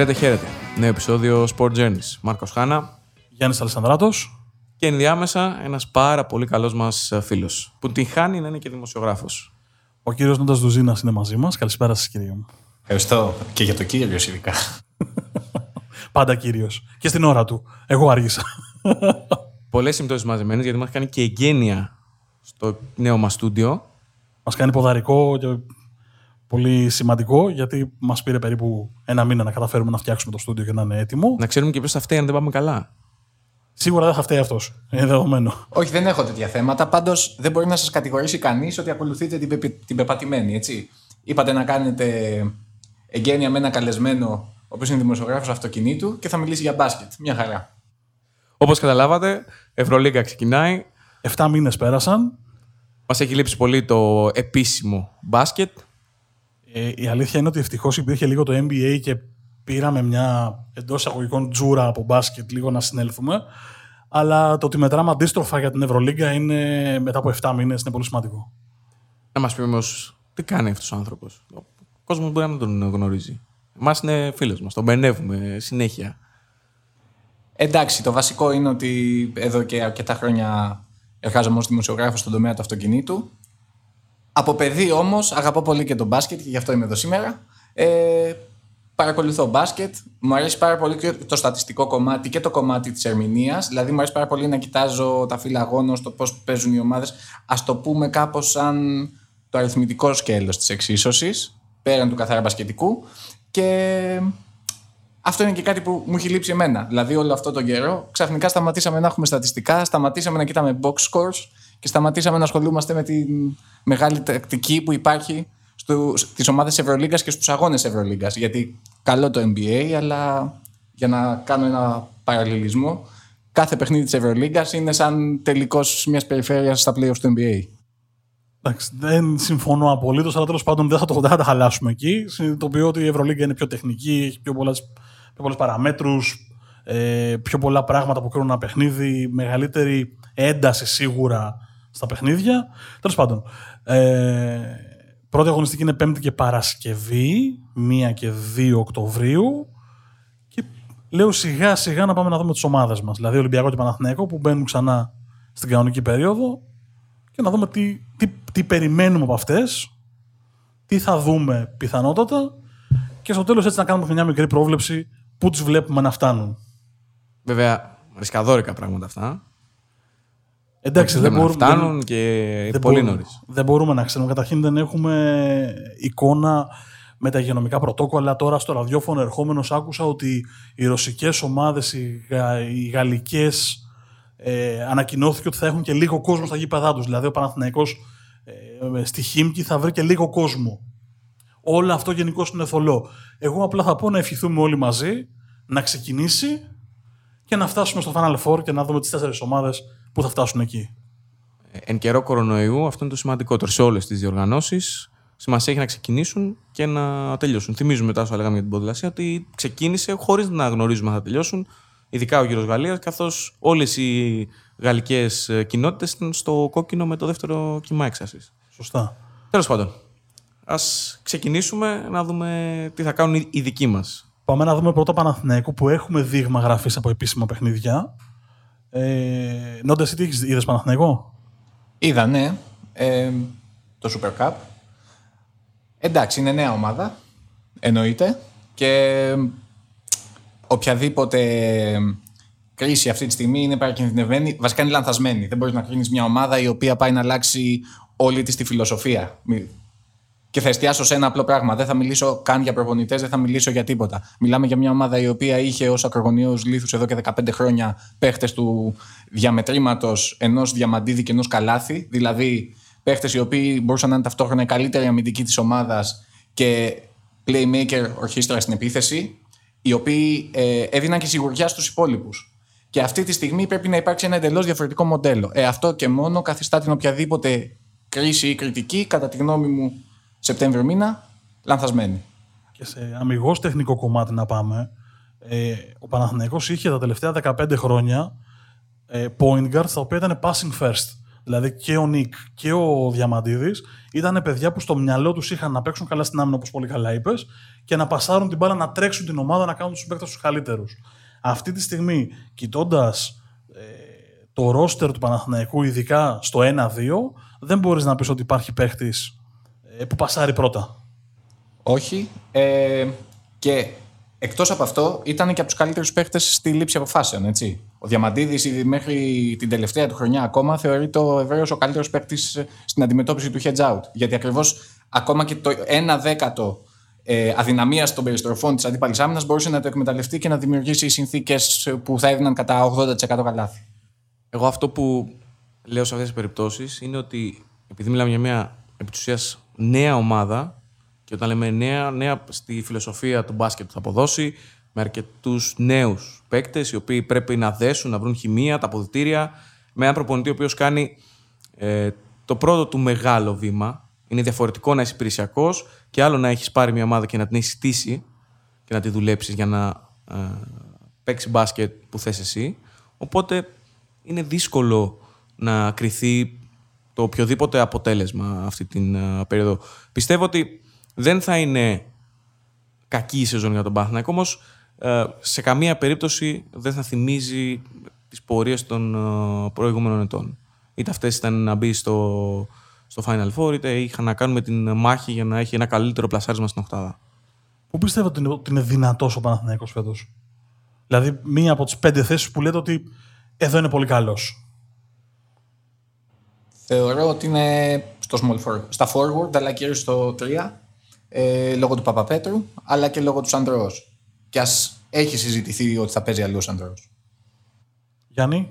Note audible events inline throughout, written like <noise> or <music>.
Χαίρετε, χαίρετε. Νέο επεισόδιο Sport Journeys. Μάρκος Χάνα. Γιάννης Αλεσανδράτο. Και ενδιάμεσα ένας πάρα πολύ καλός μας φίλος. Που την χάνει να είναι και δημοσιογράφος. Ο κύριος Νόντα Δουζίνας είναι μαζί μας. Καλησπέρα σας, κύριε μου. Ευχαριστώ. Και για το κύριο, ειδικά. <laughs> Πάντα κύριος. Και στην ώρα του. Εγώ άργησα. <laughs> Πολλές συμπτώσεις μαζεμένες γιατί μας κάνει και εγγένεια στο νέο μας στούντιο. Μας κάνει ποδαρικό και πολύ σημαντικό γιατί μας πήρε περίπου ένα μήνα να καταφέρουμε να φτιάξουμε το στούντιο και να είναι έτοιμο. Να ξέρουμε και ποιος θα φταίει αν δεν πάμε καλά. Σίγουρα δεν θα φταίει αυτός. <laughs> Είναι δεδομένο. Όχι, δεν έχω τέτοια θέματα. Πάντως δεν μπορεί να σας κατηγορήσει κανείς ότι ακολουθείτε την, πε, την πεπατημένη. Έτσι. Είπατε να κάνετε εγγένεια με ένα καλεσμένο, ο οποίος είναι δημοσιογράφος αυτοκινήτου και θα μιλήσει για μπάσκετ. Μια χαρά. Όπως καταλάβατε, Ευρωλίγκα ξεκινάει. 7 μήνες πέρασαν. Μας έχει λείψει πολύ το επίσημο μπάσκετ. Ε, η αλήθεια είναι ότι ευτυχώς υπήρχε λίγο το NBA και πήραμε μια εντός εισαγωγικών τζούρα από μπάσκετ λίγο να συνέλθουμε. Αλλά το ότι μετράμε αντίστροφα για την Ευρωλίγκα είναι μετά από 7 μήνες είναι πολύ σημαντικό. Να μας πει όμως τι κάνει αυτός ο άνθρωπος. Ο κόσμος μπορεί να τον γνωρίζει. Εμάς είναι φίλος μας. Τον μπερνεύουμε συνέχεια. Εντάξει, το βασικό είναι ότι εδώ και αρκετά χρόνια εργάζομαι ως δημοσιογράφος στον τομέα του αυτοκινήτου. Από παιδί όμως αγαπώ πολύ και τον μπάσκετ και γι' αυτό είμαι εδώ σήμερα. Ε, παρακολουθώ μπάσκετ. Μου αρέσει πάρα πολύ και το στατιστικό κομμάτι και το κομμάτι της ερμηνείας. Δηλαδή, μου αρέσει πάρα πολύ να κοιτάζω τα φύλλα αγώνων, το πώς παίζουν οι ομάδες. Α το πούμε κάπως σαν το αριθμητικό σκέλος της εξίσωσης, πέραν του καθαρά μπασκετικού. Και αυτό είναι και κάτι που μου έχει λείψει εμένα. Δηλαδή, όλο αυτό τον καιρό ξαφνικά σταματήσαμε να έχουμε στατιστικά, σταματήσαμε να κοιτάμε box scores και σταματήσαμε να ασχολούμαστε με τη μεγάλη τακτική που υπάρχει στις ομάδες Ευρωλίγκας και στους αγώνες Ευρωλίγκας. Γιατί καλό το NBA, αλλά για να κάνω ένα παραλληλισμό, κάθε παιχνίδι της Ευρωλίγκας είναι σαν τελικός μιας περιφέρειας στα playoffs του NBA. Εντάξει, δεν συμφωνώ απολύτως, αλλά τέλος πάντων δεν θα, το, δεν θα τα χαλάσουμε εκεί. Συνειδητοποιώ ότι η Ευρωλίγκα είναι πιο τεχνική, έχει πιο πολλές πιο παραμέτρους, ε, πιο πολλά πράγματα που κρίνουν ένα παιχνίδι, μεγαλύτερη ένταση σίγουρα στα παιχνίδια. Τέλος πάντων. Ε, πρώτη αγωνιστική είναι Πέμπτη και Παρασκευή, 1 και 2 Οκτωβρίου. Και λέω σιγά σιγά να πάμε να δούμε τις ομάδες μας. Δηλαδή Ολυμπιακό και Παναθηναϊκό που μπαίνουν ξανά στην κανονική περίοδο και να δούμε τι, τι, τι περιμένουμε από αυτές, τι θα δούμε πιθανότατα και στο τέλος έτσι να κάνουμε μια μικρή πρόβλεψη πού του βλέπουμε να φτάνουν. Βέβαια, ρισκαδόρικα πράγματα αυτά. Εντάξει, δεν, μπορούμε να φτάνουν και δεν πολύ νωρίς. Δεν μπορούμε να ξέρουμε. Καταρχήν δεν έχουμε εικόνα με τα υγειονομικά πρωτόκολλα. Τώρα στο ραδιόφωνο ερχόμενος άκουσα ότι οι ρωσικές ομάδες, οι, γα, οι γαλλικές, ε, ανακοινώθηκε ότι θα έχουν και λίγο κόσμο στα γήπεδά τους. Δηλαδή ο Παναθηναϊκός ε, στη Χίμκι θα βρει και λίγο κόσμο. Όλο αυτό γενικώ είναι θολό. Εγώ απλά θα πω να ευχηθούμε όλοι μαζί να ξεκινήσει και να φτάσουμε στο Final Four και να δούμε τις τέσσερις ομάδες που θα φτάσουν εκεί; Εν καιρό κορονοϊού, αυτό είναι το σημαντικότερο σε όλες τις διοργανώσεις. Σημασία έχει να ξεκινήσουν και να τελειώσουν. Θυμίζουμε μετά, όσο λέγαμε για την ποδηλασία, ότι ξεκίνησε χωρίς να γνωρίζουμε αν θα τελειώσουν. Ειδικά ο γύρο Γαλλίας, καθώς όλες οι γαλλικές κοινότητες ήταν στο κόκκινο με το δεύτερο κύμα έξαση. Σωστά. Τέλος πάντων, ας ξεκινήσουμε να δούμε τι θα κάνουν οι δικοί μας. Πάμε να δούμε πρώτα Παναθηναϊκό που έχουμε δείγμα γραφής από επίσημα παιχνίδια. Ε, Νόντα, εσύ τι είδες Παναθηναϊκό; Είδα, ναι. Ε, το Super Cup. Εντάξει, είναι νέα ομάδα. Εννοείται. Και οποιαδήποτε κρίση αυτή τη στιγμή είναι παρακινδυνευμένη, βασικά είναι λανθασμένη. Δεν μπορείς να κρίνεις μια ομάδα η οποία πάει να αλλάξει όλη της τη φιλοσοφία. Και θα εστιάσω σε ένα απλό πράγμα. Δεν θα μιλήσω καν για προπονητές, δεν θα μιλήσω για τίποτα. Μιλάμε για μια ομάδα η οποία είχε ως ακρογωνιαίου λίθους εδώ και 15 χρόνια παίχτες του διαμετρήματος ενός διαμαντίδη και ενός καλάθι. Δηλαδή παίχτες οι οποίοι μπορούσαν να είναι ταυτόχρονα η καλύτερη αμυντική της ομάδας και playmaker ορχήστρα στην επίθεση, οι οποίοι ε, έδιναν και σιγουριά στους υπόλοιπους. Και αυτή τη στιγμή πρέπει να υπάρξει ένα εντελώς διαφορετικό μοντέλο. Ε, αυτό και μόνο καθιστά την οποιαδήποτε κρίση ή κριτική, κατά τη γνώμη μου, Σεπτέμβριο μήνα, λανθασμένη. Και σε αμυγός τεχνικό κομμάτι να πάμε, ε, ο Παναθηναϊκός είχε τα τελευταία 15 χρόνια ε, point guards τα οποία ήταν passing first. δηλαδή και ο Νικ και ο Διαμαντίδης, ήταν παιδιά που στο μυαλό τους είχαν να παίξουν καλά στην άμυνα, όπως πολύ καλά είπες, και να πασάρουν την μπάλα, να τρέξουν την ομάδα, να κάνουν τους παίκτες τους καλύτερους. Αυτή τη στιγμή, κοιτώντας ε, το ρόστερ του Παναθηναϊκού, ειδικά στο 1-2, δεν μπορείς να πεις ότι υπάρχει παίχτη ε, που πασάρει πρώτα. Όχι. Ε, και εκτός από αυτό, ήταν και από τους καλύτερους παίχτες στη λήψη αποφάσεων. Έτσι. Ο Διαμαντίδης μέχρι την τελευταία του χρονιά ακόμα θεωρείται ο ευρέω ο καλύτερος παίκτη στην αντιμετώπιση του hedge out. Γιατί ακριβώς ακόμα και το 1 δέκατο ε, αδυναμίας των περιστροφών της αντίπαλης άμυνας μπορούσε να το εκμεταλλευτεί και να δημιουργήσει συνθήκες που θα έδιναν κατά 80% καλάθι. Εγώ αυτό που λέω σε αυτές τις περιπτώσεις είναι ότι επειδή μιλάμε για μια επί νέα ομάδα και όταν λέμε νέα, νέα στη φιλοσοφία του μπάσκετ που θα αποδώσει, με αρκετούς νέους παίκτες οι οποίοι πρέπει να δέσουν, να βρουν χημεία, τα αποδητήρια, με έναν προπονητή ο οποίος κάνει ε, το πρώτο του μεγάλο βήμα. Είναι διαφορετικό να είσαι υπηρεσιακός και άλλο να έχεις πάρει μια ομάδα και να την έχεις στήσει και να τη δουλέψεις για να ε, παίξει μπάσκετ που θες εσύ. Οπότε είναι δύσκολο να κριθεί το οποιοδήποτε αποτέλεσμα αυτή την uh, περίοδο. Πιστεύω ότι δεν θα είναι κακή η σεζόν για τον Παναθηναϊκό, όμως uh, σε καμία περίπτωση δεν θα θυμίζει τις πορείες των uh, προηγούμενων ετών. Είτε αυτές ήταν να μπει στο, στο Final Four, είτε είχαν να κάνουν με την μάχη για να έχει ένα καλύτερο πλασάρισμα στην οκτάδα. Πού πιστεύετε ότι είναι δυνατός ο Παναθηναϊκός φέτος; Δηλαδή, μία από τις πέντε θέσεις που λέτε ότι εδώ είναι πολύ καλός. Θεωρώ ότι είναι στο small forward, στα forward, αλλά κυρίως στο 3, ε, λόγω του Παπαπέτρου, αλλά και λόγω του Σαντρό. Και ας έχει συζητηθεί ότι θα παίζει αλλού ο Σαντρό. Γιάννη;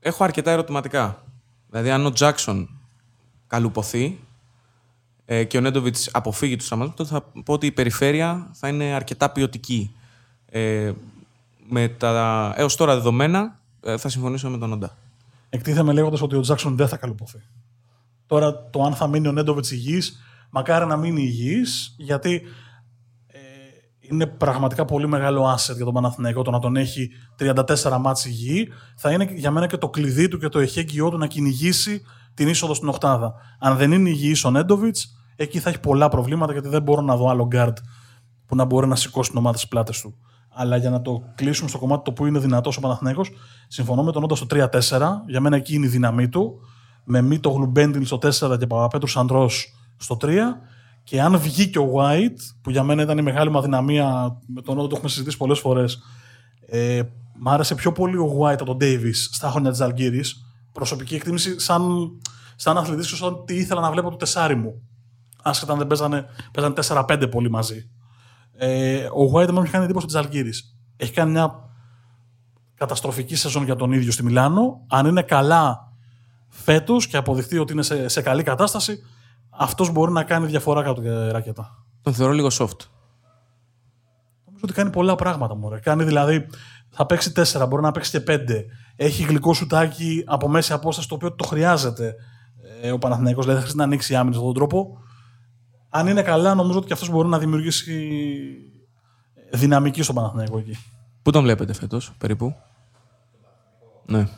Έχω αρκετά ερωτηματικά. Δηλαδή, αν ο Τζάξον καλουποθεί ε, και ο Νέντοβιτς αποφύγει τους τραυματισμού, τότε θα πω ότι η περιφέρεια θα είναι αρκετά ποιοτική. Ε, με τα έως τώρα δεδομένα, ε, θα συμφωνήσω με τον Όντα εκτίθεμε λέγοντας ότι ο Τζάξον δεν θα καλουποθεί. Τώρα το αν θα μείνει ο Νέντοβιτς υγιής, μακάρι να μείνει υγιής, γιατί ε, είναι πραγματικά πολύ μεγάλο asset για τον Παναθηναϊκό το να τον έχει 34 μάτς υγιή. Θα είναι για μένα και το κλειδί του και το εχέγγυό του να κυνηγήσει την είσοδο στην Οχτάδα. Αν δεν είναι υγιής ο Νέντοβιτς, εκεί θα έχει πολλά προβλήματα γιατί δεν μπορώ να δω άλλο γκάρντ που να μπορεί να σηκώσει την ομάδα στις πλάτες του. Αλλά για να το κλείσουμε στο κομμάτι το που είναι δυνατός ο Παναθηναϊκός, συμφωνώ με τον Όντας στο 3-4. Για μένα εκεί είναι η δύναμή του. Με μη το Γλουμπέντιλ στο 4 και Παπαπέτρους Αντρό στο 3. Και αν βγει και ο White, που για μένα ήταν η μεγάλη μου αδυναμία, με τον Όντα το έχουμε συζητήσει πολλές φορές. Ε, μ' άρεσε πιο πολύ ο White από τον Davis στα χρόνια της Αλγύρης. Προσωπική εκτίμηση, σαν, σαν αθλητής, σαν τι ήθελα να βλέπω το τεσάρι μου. Άσχετα αν δεν παίζανε, παίζανε 4-5 πολύ μαζί. Ε, ο White μου έχει κάνει εντύπωση τη Αλγύρη. Έχει κάνει μια καταστροφική σεζόν για τον ίδιο στη Μιλάνο. Αν είναι καλά φέτος και αποδειχθεί ότι είναι σε, σε καλή κατάσταση, αυτός μπορεί να κάνει διαφορά κάτω και ρακέτα. Τον θεωρώ λίγο soft. Νομίζω ότι κάνει πολλά πράγματα. Μωρέ. Κάνει δηλαδή, θα παίξει 4, μπορεί να παίξει και 5. Έχει γλυκό σουτάκι από μέση απόσταση το οποίο το χρειάζεται ε, ο Παναθηναϊκός. Δηλαδή, θα να ανοίξει άμυνα αυτόν τον τρόπο αν είναι καλά, νομίζω ότι και αυτός μπορεί να δημιουργήσει δυναμική στον Παναθηναϊκό εκεί. Πού τον βλέπετε φέτος, περίπου; Ναι.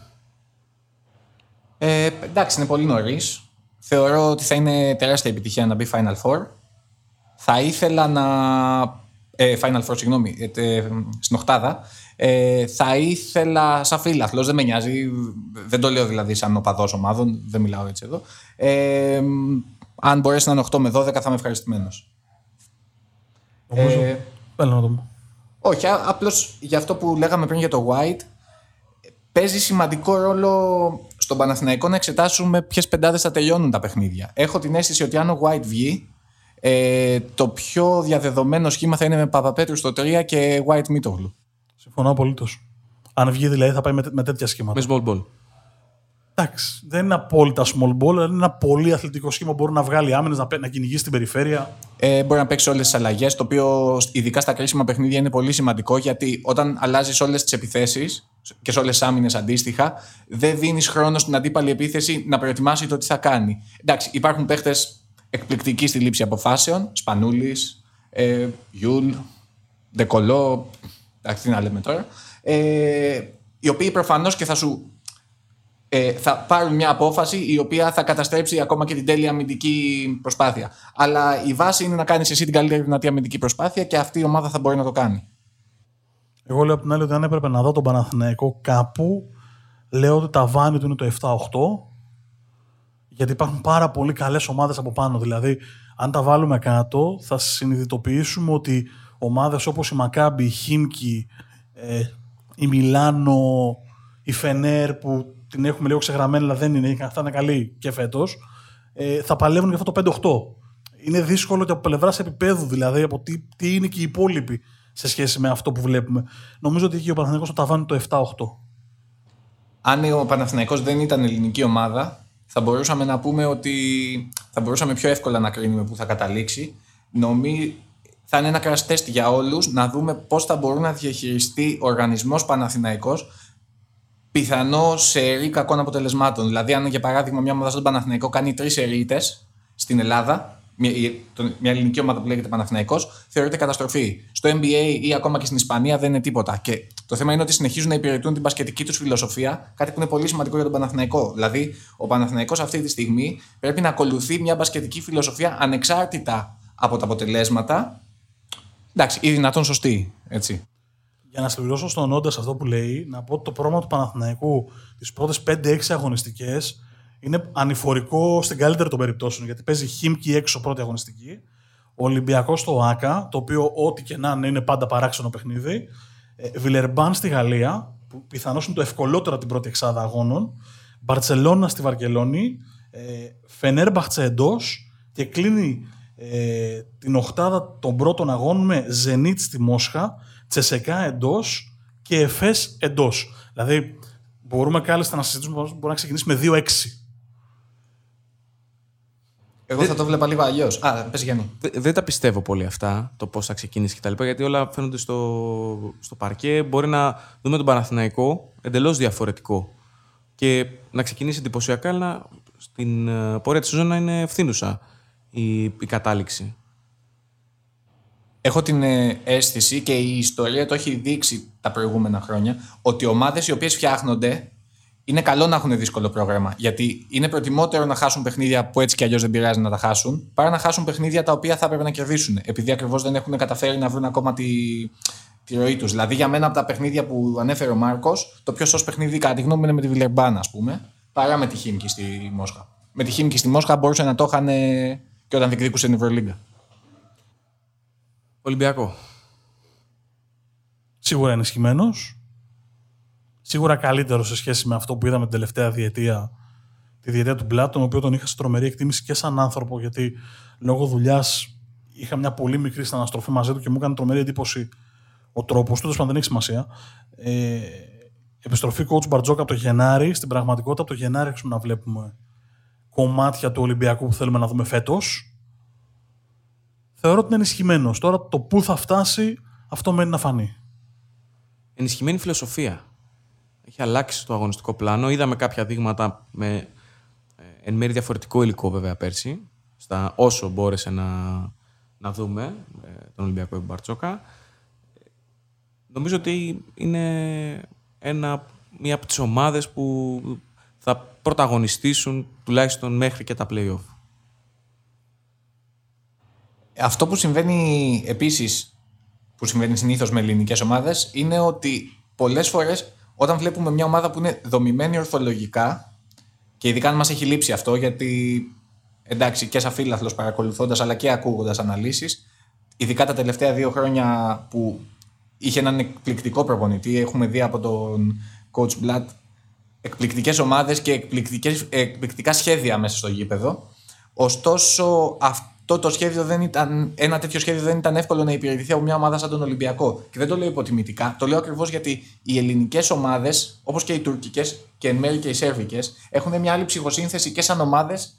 Ε, εντάξει, είναι πολύ νωρίς. Θεωρώ ότι θα είναι τεράστια επιτυχία να μπει Final Four. Θα ήθελα να. Ε, Final Four, συγγνώμη, ε, ε στην Οχτάδα. Ε, θα ήθελα, σαν φίλαθλος, δεν με νοιάζει, δεν το λέω δηλαδή σαν οπαδός ομάδων, δεν μιλάω έτσι εδώ. Ε, αν μπορέσει να είναι 8 με 12, θα είμαι ευχαριστημένος. Ε, να το Όχι, απλώς για αυτό που λέγαμε πριν για το White, παίζει σημαντικό ρόλο στον Παναθηναϊκό να εξετάσουμε ποιες πεντάδες θα τελειώνουν τα παιχνίδια. Έχω την αίσθηση ότι αν ο White βγει, ε, το πιο διαδεδομένο σχήμα θα είναι με Παπαπέτρου στο 3 και White Μίτογλου. Συμφωνώ απολύτως. Αν βγει δηλαδή θα πάει με, με τέτοια σχήματα. Με small ball. Εντάξει, δεν είναι απόλυτα small ball, αλλά είναι ένα πολύ αθλητικό σχήμα. Μπορεί να βγάλει άμυνες, να, να κυνηγήσει την περιφέρεια. Ε, μπορεί να παίξει όλες τις αλλαγές, το οποίο ειδικά στα κρίσιμα παιχνίδια είναι πολύ σημαντικό γιατί όταν αλλάζεις όλες τις επιθέσεις και σε όλες τις άμυνες αντίστοιχα, δεν δίνεις χρόνο στην αντίπαλη επίθεση να προετοιμάσει το τι θα κάνει. Εντάξει, υπάρχουν παίχτες εκπληκτικοί στη λήψη αποφάσεων. Σπανούλης, ε, Γιούλ, Ντεκολό. Εντάξει, τι να λέμε τώρα. Ε, οι οποίοι προφανώς και θα σου ε, θα πάρουν μια απόφαση η οποία θα καταστρέψει ακόμα και την τέλεια αμυντική προσπάθεια. Αλλά η βάση είναι να κάνεις εσύ την καλύτερη δυνατή αμυντική προσπάθεια και αυτή η ομάδα θα μπορεί να το κάνει. Εγώ λέω από την άλλη ότι αν έπρεπε να δω τον Παναθηναϊκό κάπου, λέω ότι τα βάνη του είναι το 7-8. Γιατί υπάρχουν πάρα πολύ καλές ομάδες από πάνω. Δηλαδή, αν τα βάλουμε κάτω, θα συνειδητοποιήσουμε ότι ομάδες όπως η Μακάμπη, η Χίμκι, ε, η Μιλάνο, η Φενέρ που την έχουμε λίγο ξεγραμμένη, αλλά δεν είναι, αυτά είναι καλή και φέτος, ε, θα παλεύουν για αυτό το 5-8. Είναι δύσκολο και από πλευράς επίπεδου, δηλαδή από τι, τι είναι και οι υπόλοιποι σε σχέση με αυτό που βλέπουμε. Νομίζω ότι εκεί ο Παναθηναϊκός θα τα βάλει το 7-8. Αν ο Παναθηναϊκός δεν ήταν ελληνική ομάδα, θα μπορούσαμε να πούμε ότι θα μπορούσαμε πιο εύκολα να κρίνουμε που θα καταλήξει. Νομίζω θα είναι ένα crash για όλους να δούμε πώς θα μπορούν να διαχειριστεί ο οργανισμός Παναθηναϊκός πιθανό σε ερή κακών αποτελεσμάτων. Δηλαδή, αν για παράδειγμα μια ομάδα στον Παναθηναϊκό κάνει τρεις ερείτε στην Ελλάδα, μια, μια ελληνική ομάδα που λέγεται Παναθηναϊκός, θεωρείται καταστροφή. Στο NBA ή ακόμα και στην Ισπανία δεν είναι τίποτα. Και το θέμα είναι ότι συνεχίζουν να υπηρετούν την πασχετική τους φιλοσοφία, κάτι που είναι πολύ σημαντικό για τον Παναθηναϊκό. Δηλαδή, ο Παναθηναϊκός αυτή τη στιγμή πρέπει να ακολουθεί μια πασχετική φιλοσοφία ανεξάρτητα από τα αποτελέσματα. Εντάξει, ή δυνατόν σωστή. Έτσι. Για να συμπληρώσω στον Όντας αυτό που λέει, να πω ότι το πρόγραμμα του Παναθηναϊκού τις πρώτες 5-6 αγωνιστικές είναι ανηφορικό στην καλύτερη των περιπτώσεων. Γιατί παίζει Χίμκι έξω πρώτη αγωνιστική, ο Ολυμπιακός στο ΑΚΑ, το οποίο ό,τι και να είναι είναι πάντα παράξενο παιχνίδι. Ε, Βιλερμπάν στη Γαλλία, που πιθανώς είναι το ευκολότερο την πρώτη εξάδα αγώνων. Μπαρσελόνα στη Βαρκελόνη. Ε, Φενέρμπαχτσε εντός και κλείνει ε, την οχτάδα των πρώτων αγώνων με Ζενίτ στη Μόσχα, Τσεσεκά εντός και Εφές εντός. Δηλαδή, μπορούμε κάλλιστα να συζητήσουμε πώς μπορεί να ξεκινήσει με 2-6. Εγώ θα το βλέπα λίγο αλλιώς. Α, πες Γιάννη. Δεν τα πιστεύω πολύ αυτά, το πώς θα ξεκινήσει κτλ. Γιατί όλα φαίνονται στο, στο παρκέ. Μπορεί να δούμε τον Παναθηναϊκό εντελώς διαφορετικό. Και να ξεκινήσει εντυπωσιακά, αλλά στην ε, πορεία της ζωή να είναι ευθύνουσα η, η κατάληξη. Έχω την ε, αίσθηση και η ιστορία το έχει δείξει τα προηγούμενα χρόνια ότι ομάδες οι οποίες φτιάχνονται είναι καλό να έχουν δύσκολο πρόγραμμα. Γιατί είναι προτιμότερο να χάσουν παιχνίδια που έτσι κι αλλιώς δεν πειράζει να τα χάσουν, παρά να χάσουν παιχνίδια τα οποία θα έπρεπε να κερδίσουν. Επειδή ακριβώς δεν έχουν καταφέρει να βρουν ακόμα τη, τη ροή τους. Δηλαδή, για μένα από τα παιχνίδια που ανέφερε ο Μάρκος, το πιο σωστό παιχνίδι κατά τη γνώμη είναι με τη Βιλερμπάν, ας πούμε, παρά με τη Χίμκι στη Μόσχα. Με τη Χίμκι στη Μόσχα μπορούσε να το είχαν και όταν διεκδικούσε την Ευρωλίγκα. Ολυμπιακό. Σίγουρα ενισχυμένος. Σίγουρα καλύτερος σε σχέση με αυτό που είδαμε την τελευταία διετία, τη διετία του Μπλάτον, ο οποίος τον είχα σε τρομερή εκτίμηση και σαν άνθρωπο, γιατί λόγω δουλειάς είχα μια πολύ μικρή αναστροφή μαζί του και μου έκανε τρομερή εντύπωση ο τρόπος του. Τέλος δεν έχει σημασία. Ε, επιστροφή coach Μπαρτζόκα από το Γενάρη. Στην πραγματικότητα, από το Γενάρη έχουμε να βλέπουμε κομμάτια του Ολυμπιακού που θέλουμε να δούμε φέτος. Θεωρώ ότι είναι ενισχυμένος. Τώρα το πού θα φτάσει, αυτό μένει να φανεί. Ενισχυμένη φιλοσοφία. Έχει αλλάξει το αγωνιστικό πλάνο. Είδαμε κάποια δείγματα με ε, εν μέρει διαφορετικό υλικό βέβαια πέρσι, στα όσο μπόρεσε να, να δούμε ε, τον Ολυμπιακό Μπαρτσόκα. Νομίζω ότι είναι ένα, μία από τις ομάδες που θα πρωταγωνιστήσουν τουλάχιστον μέχρι και τα play-off. Αυτό που συμβαίνει επίσης, που συμβαίνει συνήθως με ελληνικές ομάδες, είναι ότι πολλές φορές όταν βλέπουμε μια ομάδα που είναι δομημένη ορθολογικά και ειδικά αν μας έχει λείψει αυτό γιατί εντάξει και σαν φίλαθλος παρακολουθώντας αλλά και ακούγοντας αναλύσεις ειδικά τα τελευταία δύο χρόνια που είχε έναν εκπληκτικό προπονητή έχουμε δει από τον coach Blatt εκπληκτικές ομάδες και εκπληκτικές, εκπληκτικά σχέδια μέσα στο γήπεδο ωστόσο αυτό το σχέδιο δεν ήταν, ένα τέτοιο σχέδιο δεν ήταν εύκολο να υπηρετηθεί από μια ομάδα σαν τον Ολυμπιακό. Και δεν το λέω υποτιμητικά. Το λέω ακριβώς γιατί οι ελληνικές ομάδες, όπως και οι τουρκικές και εν μέρει και οι σέρβικε, έχουν μια άλλη ψυχοσύνθεση και σαν ομάδες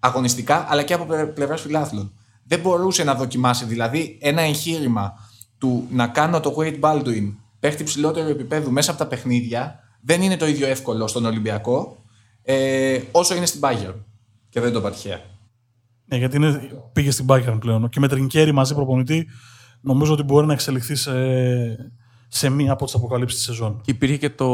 αγωνιστικά, αλλά και από πλευράς φιλάθλων. Δεν μπορούσε να δοκιμάσει δηλαδή ένα εγχείρημα του να κάνω το Wade Baldwin παίχτη ψηλότερο επίπεδου μέσα από τα παιχνίδια, δεν είναι το ίδιο εύκολο στον Ολυμπιακό ε, όσο είναι στην Bayern. Και δεν το είπα τυχαία. Ναι, γιατί είναι, πήγε στην Bayern πλέον. Και με Τρινκέρι μαζί προπονητή, νομίζω ότι μπορεί να εξελιχθεί σε, σε μία από τις αποκαλύψεις της σεζόν. Και υπήρχε και το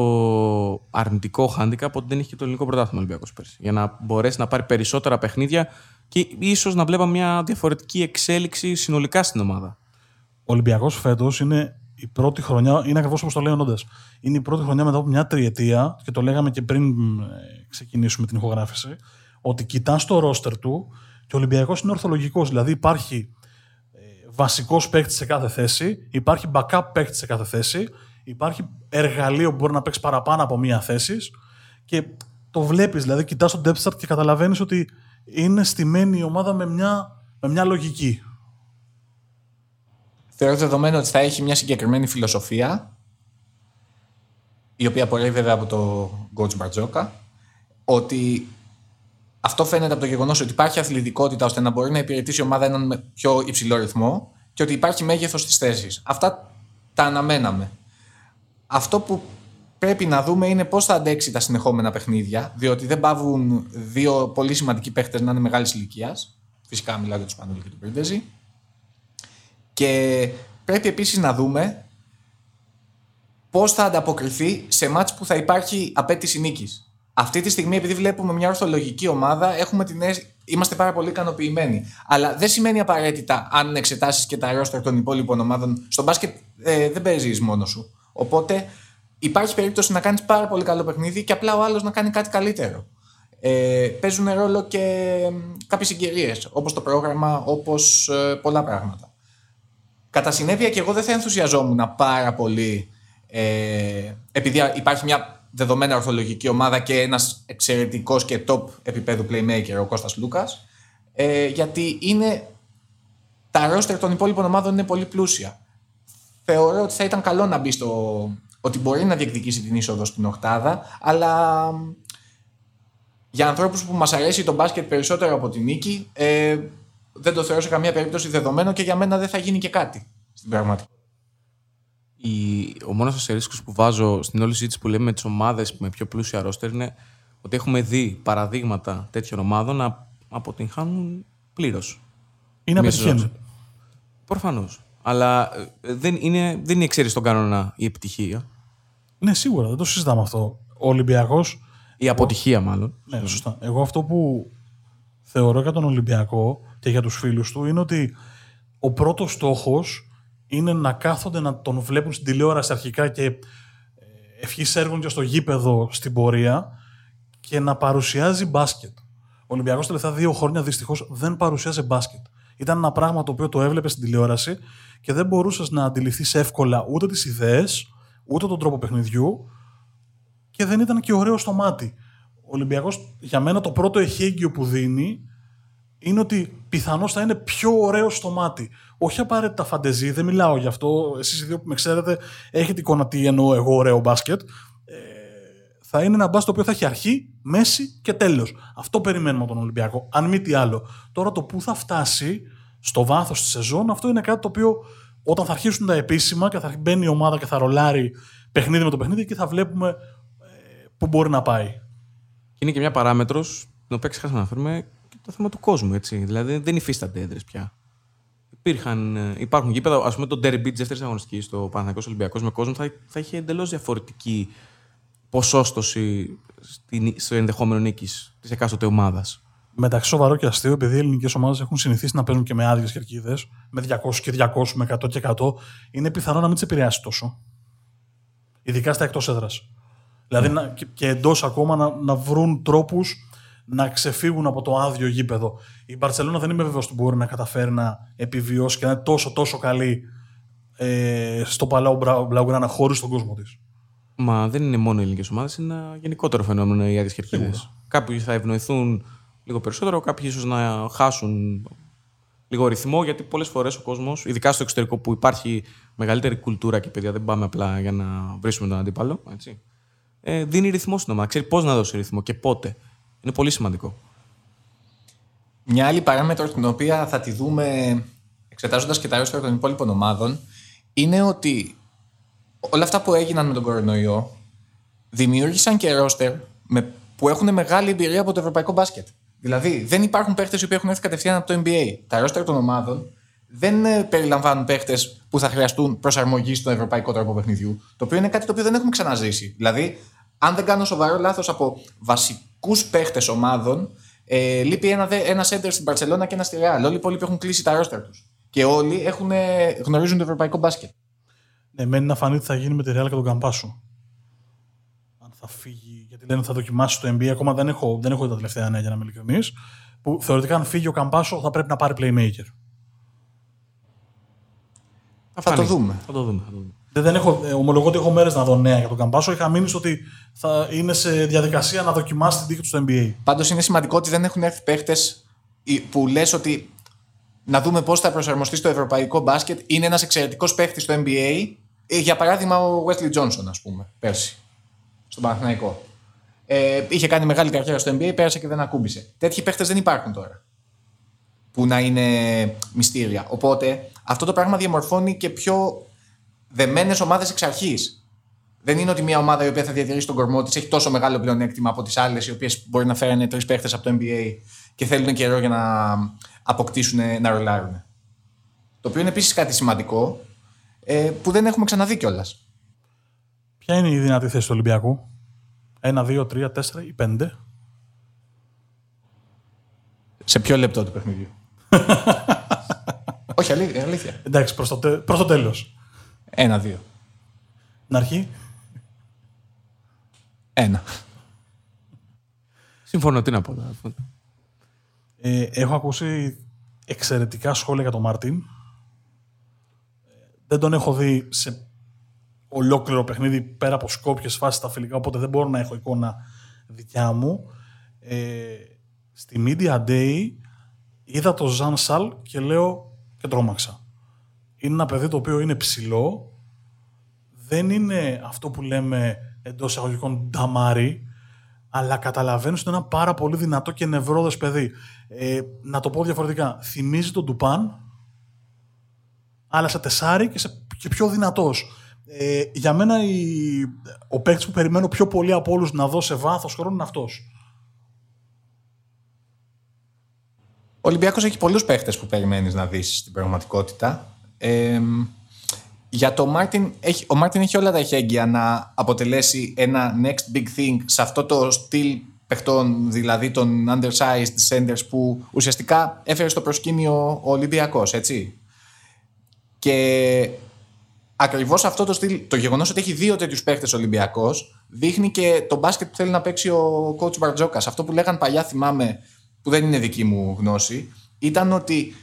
αρνητικό handicap ότι δεν είχε και το ελληνικό πρωτάθλημα Ολυμπιακός πέρσι. Για να μπορέσει να πάρει περισσότερα παιχνίδια και ίσως να βλέπαμε μια διαφορετική εξέλιξη συνολικά στην ομάδα. Ο Ολυμπιακός φέτος είναι η πρώτη χρονιά, είναι ακριβώς όπως το λέει ο Νόντας. Είναι η πρώτη χρονιά μετά από μια τριετία, και το λέγαμε και πριν ε, ξεκινήσουμε την ηχογράφηση, ότι κοιτάς το ρόστερ του και ο Ολυμπιακός είναι ορθολογικός. Δηλαδή υπάρχει ε, βασικός παίκτης σε κάθε θέση, υπάρχει backup παίκτη σε κάθε θέση, υπάρχει εργαλείο που μπορεί να παίξει παραπάνω από μία θέση και το βλέπεις. Δηλαδή, κοιτάς τον depth chart και καταλαβαίνεις ότι είναι στημένη η ομάδα με μια, με μια λογική. Θεωρώ δεδομένο ότι θα έχει μια συγκεκριμένη φιλοσοφία, η οποία απορρέει βέβαια από το coach Μπαρτζόκα, ότι αυτό φαίνεται από το γεγονός ότι υπάρχει αθλητικότητα ώστε να μπορεί να υπηρετήσει η ομάδα έναν πιο υψηλό ρυθμό και ότι υπάρχει μέγεθος στι θέσει. Αυτά τα αναμέναμε. Αυτό που πρέπει να δούμε είναι πώς θα αντέξει τα συνεχόμενα παιχνίδια, διότι δεν πάβουν δύο πολύ σημαντικοί παίχτες να είναι μεγάλης ηλικίας. Φυσικά μιλάω για τους Σπανούλη και τον Πρίντεζη. Και πρέπει επίσης να δούμε πώς θα ανταποκριθεί σε μάτς που θα υπάρχει απέτηση νίκης. Αυτή τη στιγμή, επειδή βλέπουμε μια ορθολογική ομάδα, έχουμε την είμαστε πάρα πολύ ικανοποιημένοι. Αλλά δεν σημαίνει απαραίτητα αν εξετάσεις και τα ρόστερ των υπόλοιπων ομάδων. Στο μπάσκετ ε, δεν παίζεις μόνος σου. Οπότε υπάρχει περίπτωση να κάνεις πάρα πολύ καλό παιχνίδι και απλά ο άλλος να κάνει κάτι καλύτερο. Ε, παίζουν ρόλο και κάποιες συγκυρίες, όπως το πρόγραμμα, όπως ε, πολλά πράγματα. Κατά συνέπεια και εγώ δεν θα ενθουσιαζόμουν πάρα πολύ ε, επειδή υπάρχει μια δεδομένα ορθολογική ομάδα και ένας εξαιρετικός και top επίπεδου playmaker ο Κώστας Λούκας ε, γιατί είναι τα ρόστερ των υπόλοιπων ομάδων είναι πολύ πλούσια. Θεωρώ ότι θα ήταν καλό να μπει στο ότι μπορεί να διεκδικήσει την είσοδο στην οκτάδα αλλά για ανθρώπους που μας αρέσει το μπάσκετ περισσότερο από την νίκη ε, δεν το θεωρώ σε καμία περίπτωση δεδομένο και για μένα δεν θα γίνει και κάτι στην πραγματικότητα. Ο μόνος αστερίσκος που βάζω στην όλη συζήτηση που λέμε με τις ομάδες με πιο πλούσια ρόστερ είναι ότι έχουμε δει παραδείγματα τέτοιων ομάδων να αποτυγχάνουν πλήρως. Είναι αποτυχία. Προφανώς. Αλλά ε, δεν είναι, δεν είναι εξαίρεση στον κανόνα η επιτυχία. Ναι, σίγουρα, δεν το συζητάμε αυτό. Ο Ολυμπιακό. Η αποτυχία, μάλλον. Ναι, σωστά. Εγώ αυτό που θεωρώ για τον Ολυμπιακό και για τους φίλους του είναι ότι ο πρώτος στόχος είναι να κάθονται να τον βλέπουν στην τηλεόραση αρχικά και ε, ευχή έργων και στο γήπεδο στην πορεία και να παρουσιάζει μπάσκετ. Ο Ολυμπιακός τα τελευταία δύο χρόνια δυστυχώς δεν παρουσιάζει μπάσκετ. Ήταν ένα πράγμα το οποίο το έβλεπε στην τηλεόραση και δεν μπορούσες να αντιληφθείς εύκολα ούτε τις ιδέες, ούτε τον τρόπο παιχνιδιού και δεν ήταν και ωραίο στο μάτι. Ο Ολυμπιακός για μένα το πρώτο εχέγγυο που δίνει είναι ότι πιθανώς θα είναι πιο ωραίο στο μάτι. Όχι απαραίτητα φαντεζή, δεν μιλάω γι' αυτό. Εσείς οι δύο που με ξέρετε, έχετε εικόνα τι εννοώ εγώ ωραίο μπάσκετ. Ε, θα είναι ένα μπάσκετ το οποίο θα έχει αρχή, μέση και τέλος. Αυτό περιμένουμε από τον Ολυμπιακό. Αν μη τι άλλο. Τώρα το που θα φτάσει στο βάθος της σεζόν, αυτό είναι κάτι το οποίο όταν θα αρχίσουν τα επίσημα και θα μπαίνει η ομάδα και θα ρολάρει παιχνίδι με το παιχνίδι, και θα βλέπουμε ε, πού μπορεί να πάει. Είναι και μια παράμετρος, την οποία ξεχάσαμε να φέρουμε, το θέμα του κόσμου. Έτσι. Δηλαδή δεν υφίστανται έδρες πια. Υπήρχαν, ε, υπάρχουν γήπεδα, ας πούμε το derby της δεύτερης αγωνιστικής στο Παναγιακό Ολυμπιακός με κόσμο θα, θα είχε εντελώς διαφορετική ποσόστοση στο ενδεχόμενο νίκης της εκάστοτε ομάδας. Μεταξύ σοβαρό και αστείο, επειδή οι ελληνικές ομάδες έχουν συνηθίσει να παίζουν και με άδειες κερκίδες, με 200 και 200, με 100 και 100, είναι πιθανό να μην τις επηρεάσει τόσο. Ειδικά στα εκτός έδρας. Δηλαδή να, και, και εντός ακόμα να, να βρουν τρόπους να ξεφύγουν από το άδειο γήπεδο. Η Μπαρσελόνα δεν είμαι βέβαιος ότι μπορεί να καταφέρει να επιβιώσει και να είναι τόσο τόσο καλή ε, στο Παλάου Μπλαουγκράνα χωρίς τον κόσμο της. Μα δεν είναι μόνο οι ελληνικές ομάδες, είναι ένα γενικότερο φαινόμενο οι άδειε κερκίδε. Κάποιοι θα ευνοηθούν λίγο περισσότερο, κάποιοι ίσως να χάσουν λίγο ρυθμό, γιατί πολλές φορές ο κόσμος, ειδικά στο εξωτερικό που υπάρχει μεγαλύτερη κουλτούρα και παιδιά, δεν πάμε απλά για να βρίσκουμε τον αντίπαλο. Έτσι, ε, δίνει ρυθμό στην ομάδα. Ξέρει πώς να δώσει ρυθμό και πότε. Είναι πολύ σημαντικό. Μια άλλη παράμετρο την οποία θα τη δούμε εξετάζοντας και τα ρόστερα των υπόλοιπων ομάδων είναι ότι όλα αυτά που έγιναν με τον κορονοϊό δημιούργησαν και ρόστερ που έχουν μεγάλη εμπειρία από το ευρωπαϊκό μπάσκετ. Δηλαδή, δεν υπάρχουν παίχτες που έχουν έρθει κατευθείαν από το NBA. Τα ρόστερ των ομάδων δεν ε, περιλαμβάνουν παίχτες που θα χρειαστούν προσαρμογή στον ευρωπαϊκό τρόπο παιχνιδιού. Το οποίο είναι κάτι το οποίο δεν έχουμε ξαναζήσει. Δηλαδή, αν δεν κάνω σοβαρό λάθος από βασικού παίχτες ομάδων, ε, λείπει ένα, ένα center στην Παρσελώνα και ένα στη Ρεάλ. Όλοι οι υπόλοιποι έχουν κλείσει τα ρόστερ τους. Και όλοι έχουν, γνωρίζουν το ευρωπαϊκό μπάσκετ. Ναι, μένει να φανεί τι θα γίνει με τη Ρεάλ και τον Καμπάσο. Αν θα φύγει, γιατί λένε ότι θα δοκιμάσει το NBA. Ακόμα δεν έχω, δεν έχω τα τελευταία νέα για να είμαι ειλικρινή. Που θεωρητικά, αν φύγει ο Καμπάσο, θα πρέπει να πάρει playmaker. Θα, το δούμε. Θα το δούμε. Θα το δούμε. Δεν, δεν έχω, ε, ομολογώ ότι έχω μέρες να δω νέα για τον Καμπάσο. Είχα μείνει στο ότι θα είναι σε διαδικασία να δοκιμάσει την τύχη του στο NBA. Πάντως είναι σημαντικό ότι δεν έχουν έρθει παίχτες που λες ότι να δούμε πώς θα προσαρμοστεί στο ευρωπαϊκό μπάσκετ. Είναι ένας εξαιρετικός παίχτης στο NBA. Ε, Για παράδειγμα, ο Wesley Johnson, ας πούμε, πέρσι. Στον Παναθηναϊκό. Ε, είχε κάνει μεγάλη καριέρα στο NBA, πέρασε και δεν ακούμπησε. Τέτοιοι παίχτες δεν υπάρχουν τώρα. Που να είναι μυστήρια. Οπότε αυτό το πράγμα διαμορφώνει και πιο δεμένες ομάδες εξ αρχής. Δεν είναι ότι μια ομάδα η οποία θα διατηρήσει τον κορμό της έχει τόσο μεγάλο πλεονέκτημα από τις άλλες, οι οποίες μπορεί να φέρουν τρεις παίχτες από το NBA και θέλουν καιρό για να αποκτήσουν, να ρολάρουν. Το οποίο είναι επίσης κάτι σημαντικό ε, που δεν έχουμε ξαναδεί κιόλας. Ποια είναι η δυνατή θέση του Ολυμπιακού, 1, 2, 3, 4 ή 5. Σε ποιο λεπτό του παιχνιδιού; <laughs> Όχι, αλήθεια. αλήθεια. Εντάξει, προς το, τε, προς το τέλος. Ένα-δύο. Να αρχή. Ένα. Συμφωνώ, τι να πω. τώρα. Ε, έχω ακούσει εξαιρετικά σχόλια για τον Μάρτιν. Ε, Δεν τον έχω δει σε ολόκληρο παιχνίδι πέρα από σκόπιες φάσεις στα φιλικά, οπότε δεν μπορώ να έχω εικόνα δικιά μου. Ε, στη Media Day είδα το Ζαν Σαλ και λέω και τρόμαξα. Είναι ένα παιδί το οποίο είναι ψηλό, δεν είναι αυτό που λέμε εντός εισαγωγικών νταμάρι, αλλά καταλαβαίνω ότι είναι ένα πάρα πολύ δυνατό και νευρόδες παιδί. Ε, να το πω διαφορετικά, θυμίζει τον Ντουπάν, αλλά σε τεσάρι και, σε, και πιο δυνατός. Ε, για μένα η, ο παίκτης που περιμένω πιο πολύ από όλους να δω σε βάθος χρόνου είναι αυτός. Ο Ολυμπιακός έχει πολλούς παίχτες που περιμένεις να δεις στην πραγματικότητα. Ε, για το Μάρτιν, έχει, ο Μάρτιν έχει όλα τα εχέγγυα να αποτελέσει ένα next big thing σε αυτό το στυλ παιχτών, δηλαδή των undersized centers που ουσιαστικά έφερε στο προσκήνιο ο Ολυμπιακός, έτσι. Και ακριβώς αυτό το στυλ, το γεγονός ότι έχει δύο τέτοιους παίχτες Ολυμπιακός, δείχνει και το μπάσκετ που θέλει να παίξει ο coach Μπαρτζόκας. Αυτό που λέγαν παλιά, θυμάμαι, που δεν είναι δική μου γνώση, ήταν ότι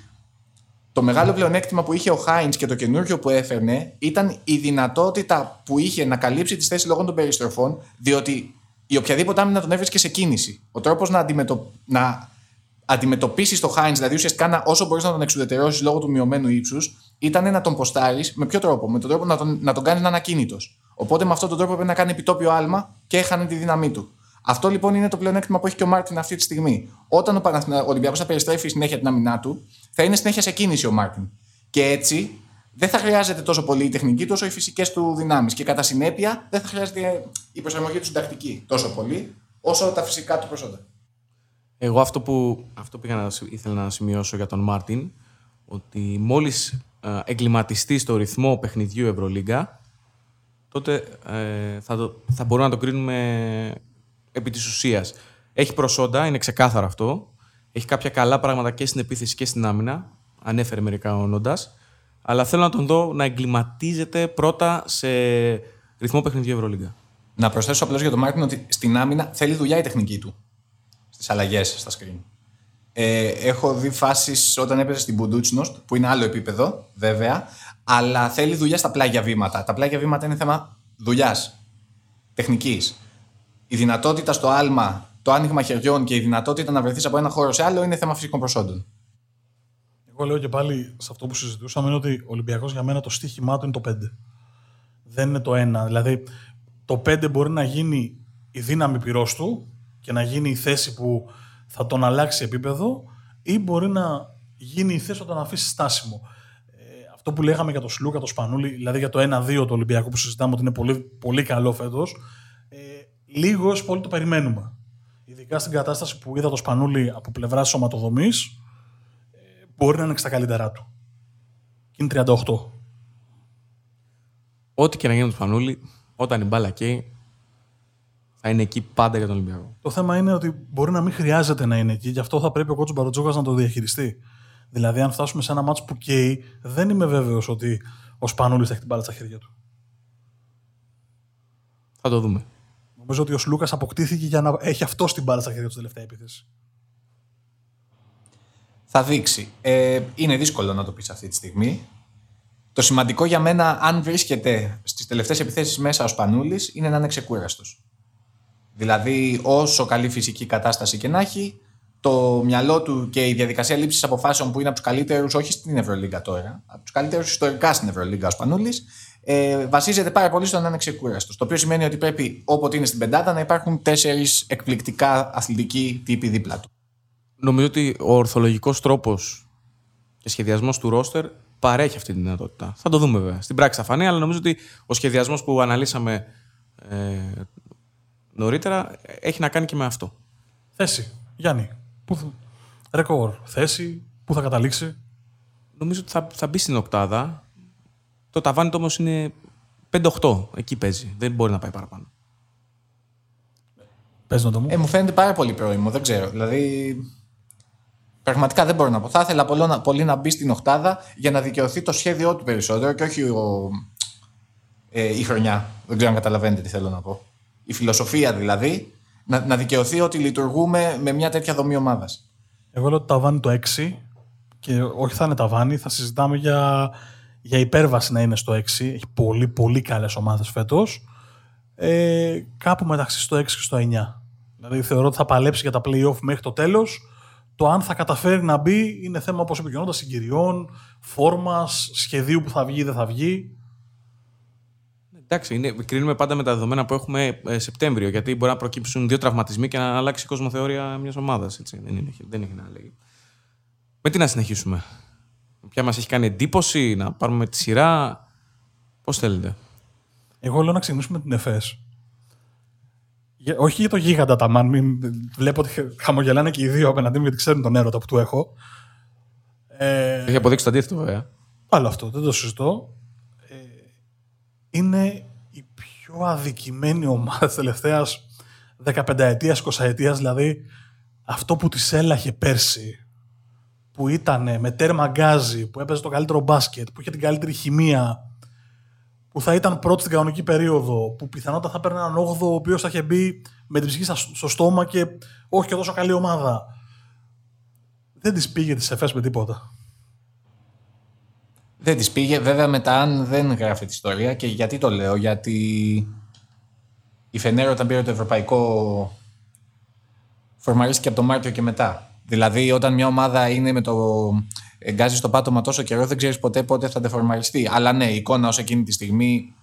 το μεγάλο πλεονέκτημα που είχε ο Χάιντς και το καινούργιο που έφερνε ήταν η δυνατότητα που είχε να καλύψει τις θέσεις λόγω των περιστροφών, διότι η οποιαδήποτε άμυνα τον έβρισκε σε κίνηση. Ο τρόπος να, αντιμετω... να αντιμετωπίσεις το Χάινς, δηλαδή ουσιαστικά να, όσο μπορείς να τον εξουδετερώσεις λόγω του μειωμένου ύψους, ήταν να τον ποστάρεις με ποιο τρόπο, με τον τρόπο να τον, να τον κάνεις να είναι ακίνητος. Οπότε με αυτόν τον τρόπο πρέπει να κάνει επιτόπιο άλμα και έχανε τη δύναμή του. Αυτό λοιπόν είναι το πλεονέκτημα που έχει και ο Μάρτιν αυτή τη στιγμή. Όταν ο, Παναθηνα... ο Ολυμπιακός θα περιστρέφει συνέχεια την άμυνά του, θα είναι συνέχεια σε κίνηση ο Μάρτιν. Και έτσι δεν θα χρειάζεται τόσο πολύ η τεχνική, τόσο οι φυσικές του δυνάμεις. Και κατά συνέπεια δεν θα χρειάζεται η προσαρμογή του στην τακτική τόσο πολύ, όσο τα φυσικά του προσόντα. Εγώ αυτό που, αυτό που είχα να, ήθελα να σημειώσω για τον Μάρτιν, ότι μόλις ε, εγκληματιστεί στο ρυθμό παιχνιδιού Ευρωλίγκα, τότε ε, θα, το, θα μπορούμε να το κρίνουμε επί της ουσίας. Έχει προσόντα, είναι ξεκάθαρο αυτό. Έχει κάποια καλά πράγματα και στην επίθεση και στην άμυνα. Ανέφερε μερικά ο Νόντας. Αλλά θέλω να τον δω να εγκληματίζεται πρώτα σε ρυθμό παιχνιδιού Ευρωλίγκα. Να προσθέσω απλώς για τον Μάρτιν ότι στην άμυνα θέλει δουλειά η τεχνική του. Στις αλλαγές στα screen. Ε, έχω δει φάσεις όταν έπαιζε στην Μπουντούτσνοστ, που είναι άλλο επίπεδο, βέβαια, αλλά θέλει δουλειά στα πλάγια βήματα. Τα πλάγια βήματα είναι θέμα δουλειάς, τεχνικής. Η δυνατότητα στο άλμα, το άνοιγμα χεριών και η δυνατότητα να βρεθείς από ένα χώρο σε άλλο είναι θέμα φυσικών προσόντων. Εγώ λέω και πάλι σε αυτό που συζητούσαμε είναι ότι ο Ολυμπιακός για μένα το στίχημά του είναι το 5. Δεν είναι το 1. Δηλαδή το 5 μπορεί να γίνει η δύναμη πυρός του και να γίνει η θέση που θα τον αλλάξει επίπεδο ή μπορεί να γίνει η θέση όταν αφήσει στάσιμο. Ε, αυτό που λέγαμε για το Σλούκα, το Σπανούλη, δηλαδή για το 1-2 το Ολυμπιακό που συζητάμε ότι είναι πολύ, πολύ καλό φέτος, ε, λίγο πολύ το περιμένουμε. Ειδικά στην κατάσταση που είδα το Σπανούλη από πλευράς σωματοδομής, ε, μπορεί να είναι στα καλύτερά του. Και είναι 38. Ό,τι και να γίνει με του Σπανούλη, όταν η μπάλα καίει, θα είναι εκεί πάντα για τον Ολυμπιακό. Το θέμα είναι ότι μπορεί να μην χρειάζεται να είναι εκεί, γι' αυτό θα πρέπει ο κότσο Μπαροτζόκα να το διαχειριστεί. Δηλαδή, αν φτάσουμε σε ένα μάτσο που καίει, δεν είμαι βέβαιος ότι ο Σπανούλης θα έχει την μπάλα στα χέρια του. Θα το δούμε. Νομίζω ότι ο Σλούκας αποκτήθηκε για να έχει αυτό την μπάλα στα χέρια του στην τελευταία επίθεση. Θα δείξει. Ε, είναι δύσκολο να το πεις αυτή τη στιγμή. Το σημαντικό για μένα, αν βρίσκεται στις τελευταίες επιθέσεις μέσα ο Σπανούλης, είναι να είναι ξεκούραστος. Δηλαδή, όσο καλή φυσική κατάσταση και να έχει, το μυαλό του και η διαδικασία λήψης αποφάσεων που είναι από τους καλύτερους, όχι στην Ευρωλίγκα τώρα, από τους καλύτερους ιστορικά στην Ευρωλίγκα ο Σπανούλης, ε, βασίζεται πάρα πολύ στο να είναι ξεκούραστο. Το οποίο σημαίνει ότι πρέπει, όποτε είναι στην πεντάδα, να υπάρχουν τέσσερις εκπληκτικά αθλητικοί τύποι δίπλα του. Νομίζω ότι ο ορθολογικός τρόπος και σχεδιασμός του ρόστερ παρέχει αυτή τη δυνατότητα. Θα το δούμε βέβαια. Στην πράξη θα φανεί, αλλά νομίζω ότι ο σχεδιασμός που αναλύσαμε ε, νωρίτερα έχει να κάνει και με αυτό. Θέση. Γιάννη. Πού θα... Ρεκόρ. Θέση. Πού θα καταλήξει. Νομίζω ότι θα, θα μπει στην οκτάδα. Το ταβάνι του όμως είναι 5-8. Εκεί παίζει. Δεν μπορεί να πάει παραπάνω. Πες να το μου. Ε, μου φαίνεται πάρα πολύ πρόημο, δεν ξέρω. Δηλαδή, πραγματικά δεν μπορώ να πω. Θα ήθελα πολύ να, πολύ να μπει στην οκτάδα για να δικαιωθεί το σχέδιό του περισσότερο και όχι ο, ε, η χρονιά. Δεν ξέρω αν καταλαβαίνετε τι θέλω να πω. Η φιλοσοφία δηλαδή, να, να δικαιωθεί ότι λειτουργούμε με μια τέτοια δομή ομάδας. Εγώ λέω ότι ταβάνι το 6 και όχι θα είναι ταβάνι, θα συζητάμε για, για υπέρβαση να είναι στο 6. Έχει πολύ πολύ καλές ομάδες φέτος. Ε, κάπου μεταξύ στο 6 και στο 9. Δηλαδή θεωρώ ότι θα παλέψει για τα play-off μέχρι το τέλος. Το αν θα καταφέρει να μπει είναι θέμα, όπως είπε και ο Νότας, συγκυριών, φόρμας, σχεδίου που θα βγει ή δεν θα βγει. Εντάξει, είναι, κρίνουμε πάντα με τα δεδομένα που έχουμε ε, Σεπτέμβριο. Γιατί μπορεί να προκύψουν δύο τραυματισμοί και να αλλάξει η κοσμοθεωρία μιας ομάδας. Δεν, είναι, δεν έχει να λέγει. Με τι να συνεχίσουμε; Ποια μας έχει κάνει εντύπωση, να πάρουμε τη σειρά. Πώς θέλετε. Εγώ λέω να ξεκινήσουμε με την ΕΦΕΣ. Για- Όχι για το γίγαντα τα μαν, μην βλέπω ότι χαμογελάνε και οι δύο απέναντί μου γιατί ξέρουν τον έρωτα που του έχω. Ε, Έχει αποδείξει το αντίθετο, βέβαια. Άλλο αυτό, δεν το συζητώ. Ε, είναι η πιο αδικημένη ομάδα της τελευταίας 15 ετίας, 20 ετίας, δηλαδή αυτό που της έλαχε πέρσι, που ήταν με τέρμα γκάζι, που έπαιζε το καλύτερο μπάσκετ, που είχε την καλύτερη χημεία, που θα ήταν πρώτη στην κανονική περίοδο, που πιθανότατα θα παίρνει έναν 8ο ο οποίος θα είχε μπει με την ψυχή στα- στο στόμα και όχι και τόσο καλή ομάδα. Δεν της πήγε της ΕΦΕΣ με τίποτα. Δεν της πήγε. Βέβαια, μετά αν δεν γράφει τη ιστορία. Και γιατί το λέω, Γιατί η Φενέρο όταν πήρε το ευρωπαϊκό φορμαρίστηκε από το Μάρτιο και μετά. Δηλαδή, όταν μια ομάδα είναι με το εγκάζει στο πάτωμα τόσο καιρό, δεν ξέρεις ποτέ πότε θα δεφορμαριστεί. Αλλά ναι, η εικόνα ως εκείνη τη στιγμή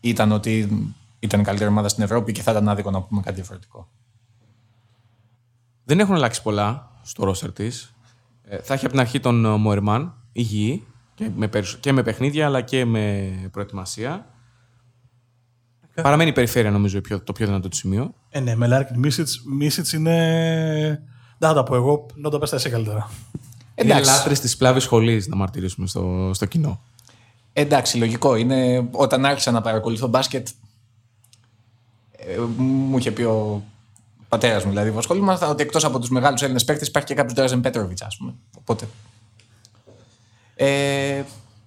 ήταν ότι ήταν η καλύτερη ομάδα στην Ευρώπη και θα ήταν άδικο να πούμε κάτι διαφορετικό. Δεν έχουν αλλάξει πολλά στο ρόστερ της. θα έχει από την αρχή τον ε, Μοερμάν, υγιή, και με, περισ- και με παιχνίδια αλλά και με προετοιμασία. Παραμένει η περιφέρεια, νομίζω, η πιο- το πιο δυνατό του σημείο. Ε, ναι, με Λάρκιν Μίσιτς, Μίσιτς είναι... Δεν θα τα πω εγώ, να το πες τα εσύ καλύτερα. Είναι Εντάξει. λάτρε της πλάβης σχολής, να μαρτυρήσουμε στο, στο κοινό. Εντάξει, λογικό. Είναι όταν άρχισα να παρακολουθώ μπάσκετ. ε, μου είχε πει ο πατέρας μου, δηλαδή, που ασχολούμαστε, ότι εκτός από τους μεγάλους Έλληνες παίκτες υπάρχει και κάποιος Ντράζεν Πέτροβιτ, ας πούμε. Οπότε. Ε,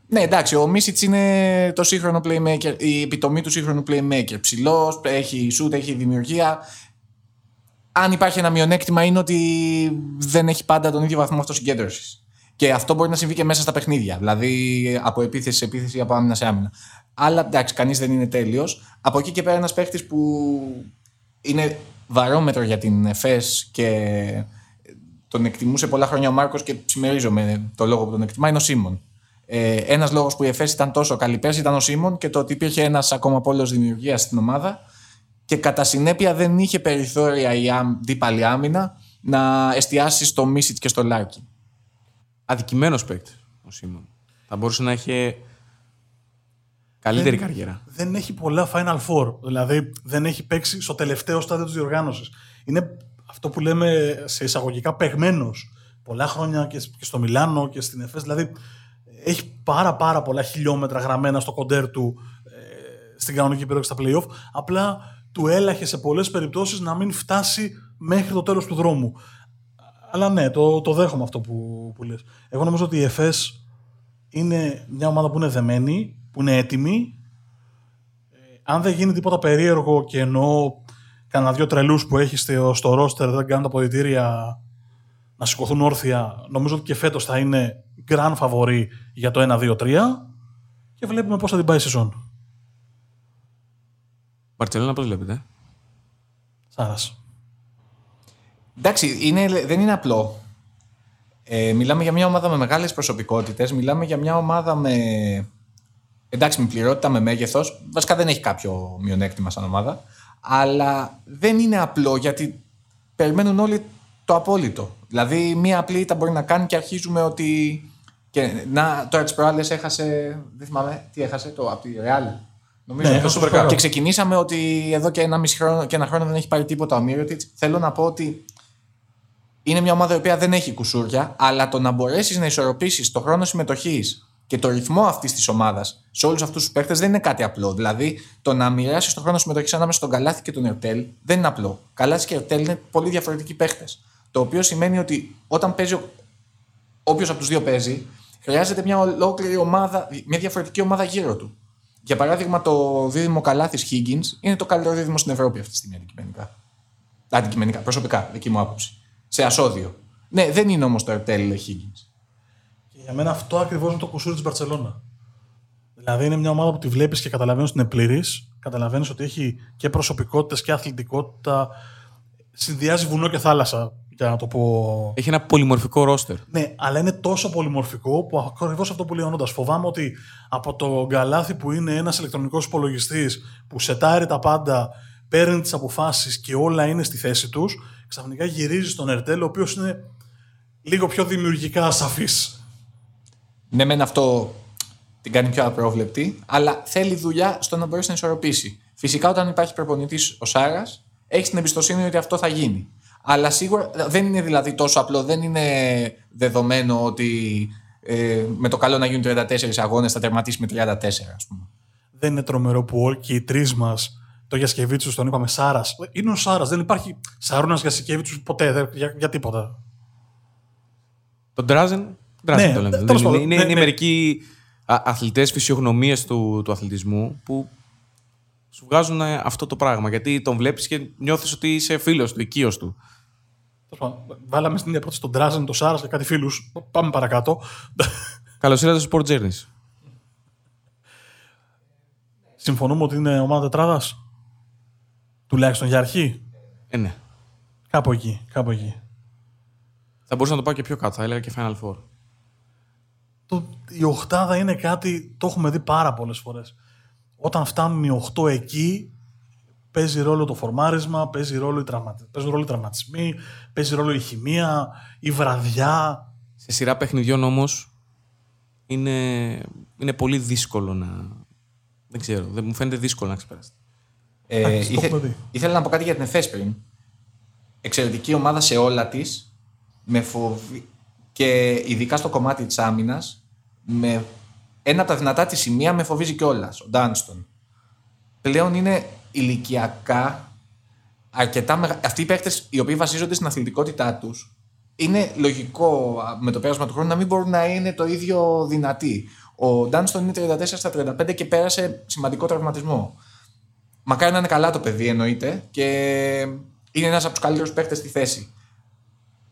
ναι, εντάξει, ο Μίσιτς είναι το σύγχρονο playmaker, η επιτομή του σύγχρονου playmaker. Ψηλός, έχει shoot, έχει δημιουργία. Αν υπάρχει ένα μειονέκτημα είναι ότι δεν έχει πάντα τον ίδιο βαθμό αυτοσυγκέντρωσης. Και αυτό μπορεί να συμβεί και μέσα στα παιχνίδια. Δηλαδή από επίθεση σε επίθεση, από άμυνα σε άμυνα. Αλλά εντάξει, κανείς δεν είναι τέλειος. Από εκεί και πέρα ένας παίχτης που είναι βαρόμετρο για την ΕΦΕΣ και τον εκτιμούσε πολλά χρόνια ο Μάρκος και συμμερίζομαι το λόγο που τον εκτιμά είναι ο Σίμων. Ε, ένας λόγος που η ΕΦΕΣ ήταν τόσο καλή πέρσι ήταν ο Σίμων και το ότι υπήρχε ένας ακόμα πόλος δημιουργίας στην ομάδα και κατά συνέπεια δεν είχε περιθώρια η αντίπαλη άμυνα να εστιάσει στο Μίσιτς και στο Λάρκι. Αδικημένος παίκτης ο Σίμων. Θα μπορούσε να έχει καλύτερη καριέρα. Δεν έχει πολλά Final Four. Δηλαδή δεν έχει παίξει στο τελευταίο στάδιο της διοργάνωσης. Είναι αυτό που λέμε σε εισαγωγικά παιγμένο. Πολλά χρόνια και, και στο Μιλάνο και στην Εφές. Δηλαδή έχει πάρα πάρα πολλά χιλιόμετρα γραμμένα στο κοντέρ του ε, στην κανονική περίοδο στα playoff. Απλά του έλαχε σε πολλές περιπτώσεις να μην φτάσει μέχρι το τέλος του δρόμου. Αλλά ναι, το, το δέχομαι αυτό που, που λες. Εγώ νομίζω ότι η ΕΦΕΣ είναι μια ομάδα που είναι δεμένη, που είναι έτοιμη. Ε, αν δεν γίνει τίποτα περίεργο και εννοώ κανένα δυο τρελούς που έχει στο, στο ρόστερ, δεν κάνουν τα ποδητήρια να σηκωθούν όρθια, νομίζω ότι και φέτος θα είναι grand favori για το 1-2-3 και βλέπουμε πώς θα την πάει η σεζόν. Μπαρτσελώνα πώς βλέπετε; Σάρας. Εντάξει, είναι, δεν είναι απλό. Ε, μιλάμε για μια ομάδα με μεγάλες προσωπικότητες, μιλάμε για μια ομάδα με... Εντάξει, με πληρότητα, με μέγεθος. Βασικά δεν έχει κάποιο μειονέκτημα σαν ομάδα. Αλλά δεν είναι απλό γιατί περιμένουν όλοι το απόλυτο. Δηλαδή, μία απλή ήττα μπορεί να κάνει και αρχίζουμε ότι. Και, να, τώρα τις προάλλες έχασε. Δεν θυμάμαι τι έχασε, το, από τη Real. Νομίζω Ναι, το το Super Super Cup. Cup. Και ξεκινήσαμε ότι εδώ και ένα, μισή χρόνο, και ένα χρόνο δεν έχει πάρει τίποτα ο Μύρωτιτ. Θέλω να πω ότι είναι μια ομάδα η οποία δεν έχει κουσούρια, αλλά το να μπορέσεις να ισορροπήσεις το χρόνο συμμετοχής και το ρυθμό αυτής της ομάδας σε όλους αυτούς τους παίχτες δεν είναι κάτι απλό. Δηλαδή, το να μοιράσεις το χρόνο συμμετοχής ανάμεσα στον Καλάθι και τον Ερτέλ δεν είναι απλό. Καλάθι και Ερτέλ είναι πολύ διαφορετικοί παίχτες. Το οποίο σημαίνει ότι όταν παίζει όποιος από τους δύο παίζει, χρειάζεται μια ολόκληρη ομάδα, μια διαφορετική ομάδα γύρω του. Για παράδειγμα, το δίδυμο Καλάθι Higgins είναι το καλύτερο δίδυμο στην Ευρώπη αυτή τη στιγμή αντικειμενικά. Αντικειμενικά, προσωπικά, δική μου άποψη. Σε ασώδιο. Ναι, δεν είναι όμως το Ερτέλ Higgins. Και για μένα αυτό ακριβώς είναι το κουσούρι της Μπαρσελόνα. Δηλαδή είναι μια ομάδα που τη βλέπεις και καταλαβαίνεις ότι είναι πλήρης. Καταλαβαίνεις ότι έχει και προσωπικότητες και αθλητικότητα. Συνδυάζει βουνό και θάλασσα, για να το πω. Έχει ένα πολυμορφικό ρόστερ. Ναι, αλλά είναι τόσο πολυμορφικό που ακριβώς αυτό που λέει ο Νόντας. Φοβάμαι ότι από το γκαλάθι που είναι ένας ηλεκτρονικός υπολογιστής που σετάρει τα πάντα, παίρνει τις αποφάσεις και όλα είναι στη θέση τους, ξαφνικά γυρίζει στον Ερτέλ, ο οποίος είναι λίγο πιο δημιουργικά ασαφής. Ναι, μεν αυτό την κάνει πιο απρόβλεπτη, αλλά θέλει δουλειά στο να μπορέσει να ισορροπήσει. Φυσικά, όταν υπάρχει προπονητής ο Σάρας, έχεις την εμπιστοσύνη ότι αυτό θα γίνει. Αλλά σίγουρα δεν είναι δηλαδή τόσο απλό, δεν είναι δεδομένο ότι ε, με το καλό να γίνουν 34 αγώνες θα τερματίσει με 34, ας πούμε. Δεν είναι τρομερό που όλοι και οι τρεις μας το Γιασκεβίτσους τον είπαμε Σάρας. Είναι ο Σάρας, δεν υπάρχει Σαρούνα Γιασκεβίτσους ποτέ, δεν- για, για τίποτα. Τον Ντράζεν. Ντράζεν Ναι, το λέμε. τέλος Δεν πάντων, είναι είναι, ναι, είναι ναι. μερικοί αθλητές φυσιογνωμίες του, του αθλητισμού που σου βγάζουν ε, αυτό το πράγμα. Γιατί τον βλέπεις και νιώθεις ότι είσαι φίλος του, οικείος του. Τέλος πάντων, Βάλαμε στην ίδια πρόταση τον Τράζεν, τον Σάρας και κάτι φίλους. Πάμε παρακάτω. Καλώς ήρθατε στο Sport Journeys. Συμφωνούμε ότι είναι ομάδα τετράδας; Τουλάχιστον για αρχή; Ε, ναι. Κάπου εκεί. Κάπου εκεί. Θα μπορούσα να το πάω και πιο κάτω. Θα έλεγα και Final Four. Το, η οχτάδα είναι κάτι, το έχουμε δει πάρα πολλές φορές. Όταν φτάνουν οι οχτώ εκεί, παίζει ρόλο το φορμάρισμα, παίζει ρόλο οι, τραυματι... παίζουν ρόλο οι τραυματισμοί, παίζει ρόλο η χημεία, η βραδιά. Σε σειρά παιχνιδιών όμως είναι, είναι πολύ δύσκολο να. Δεν ξέρω. Δεν, μου φαίνεται δύσκολο να ξεπεράσει. Ε, Εντάξει, το ήθε- έχουμε δει. ήθελα να πω κάτι για την ΕΦΕΣ πριν. Εξαιρετική ομάδα σε όλα της. Με φοβι... Και ειδικά στο κομμάτι της άμυνας. Με... Ένα από τα δυνατά της σημεία με φοβίζει κιόλας. Ο Ντάνστον. Πλέον είναι ηλικιακά αρκετά μεγα... Αυτοί οι παίχτε οι οποίοι βασίζονται στην αθλητικότητά τους. Είναι λογικό α, με το πέρασμα του χρόνου να μην μπορούν να είναι το ίδιο δυνατοί. Ο Ντάνστον είναι 34 στα 35 και πέρασε σημαντικό τραυματισμό. Μακάρι να είναι καλά το παιδί, εννοείται. Και είναι ένας από τους καλύτερους παίκτες στη θέση.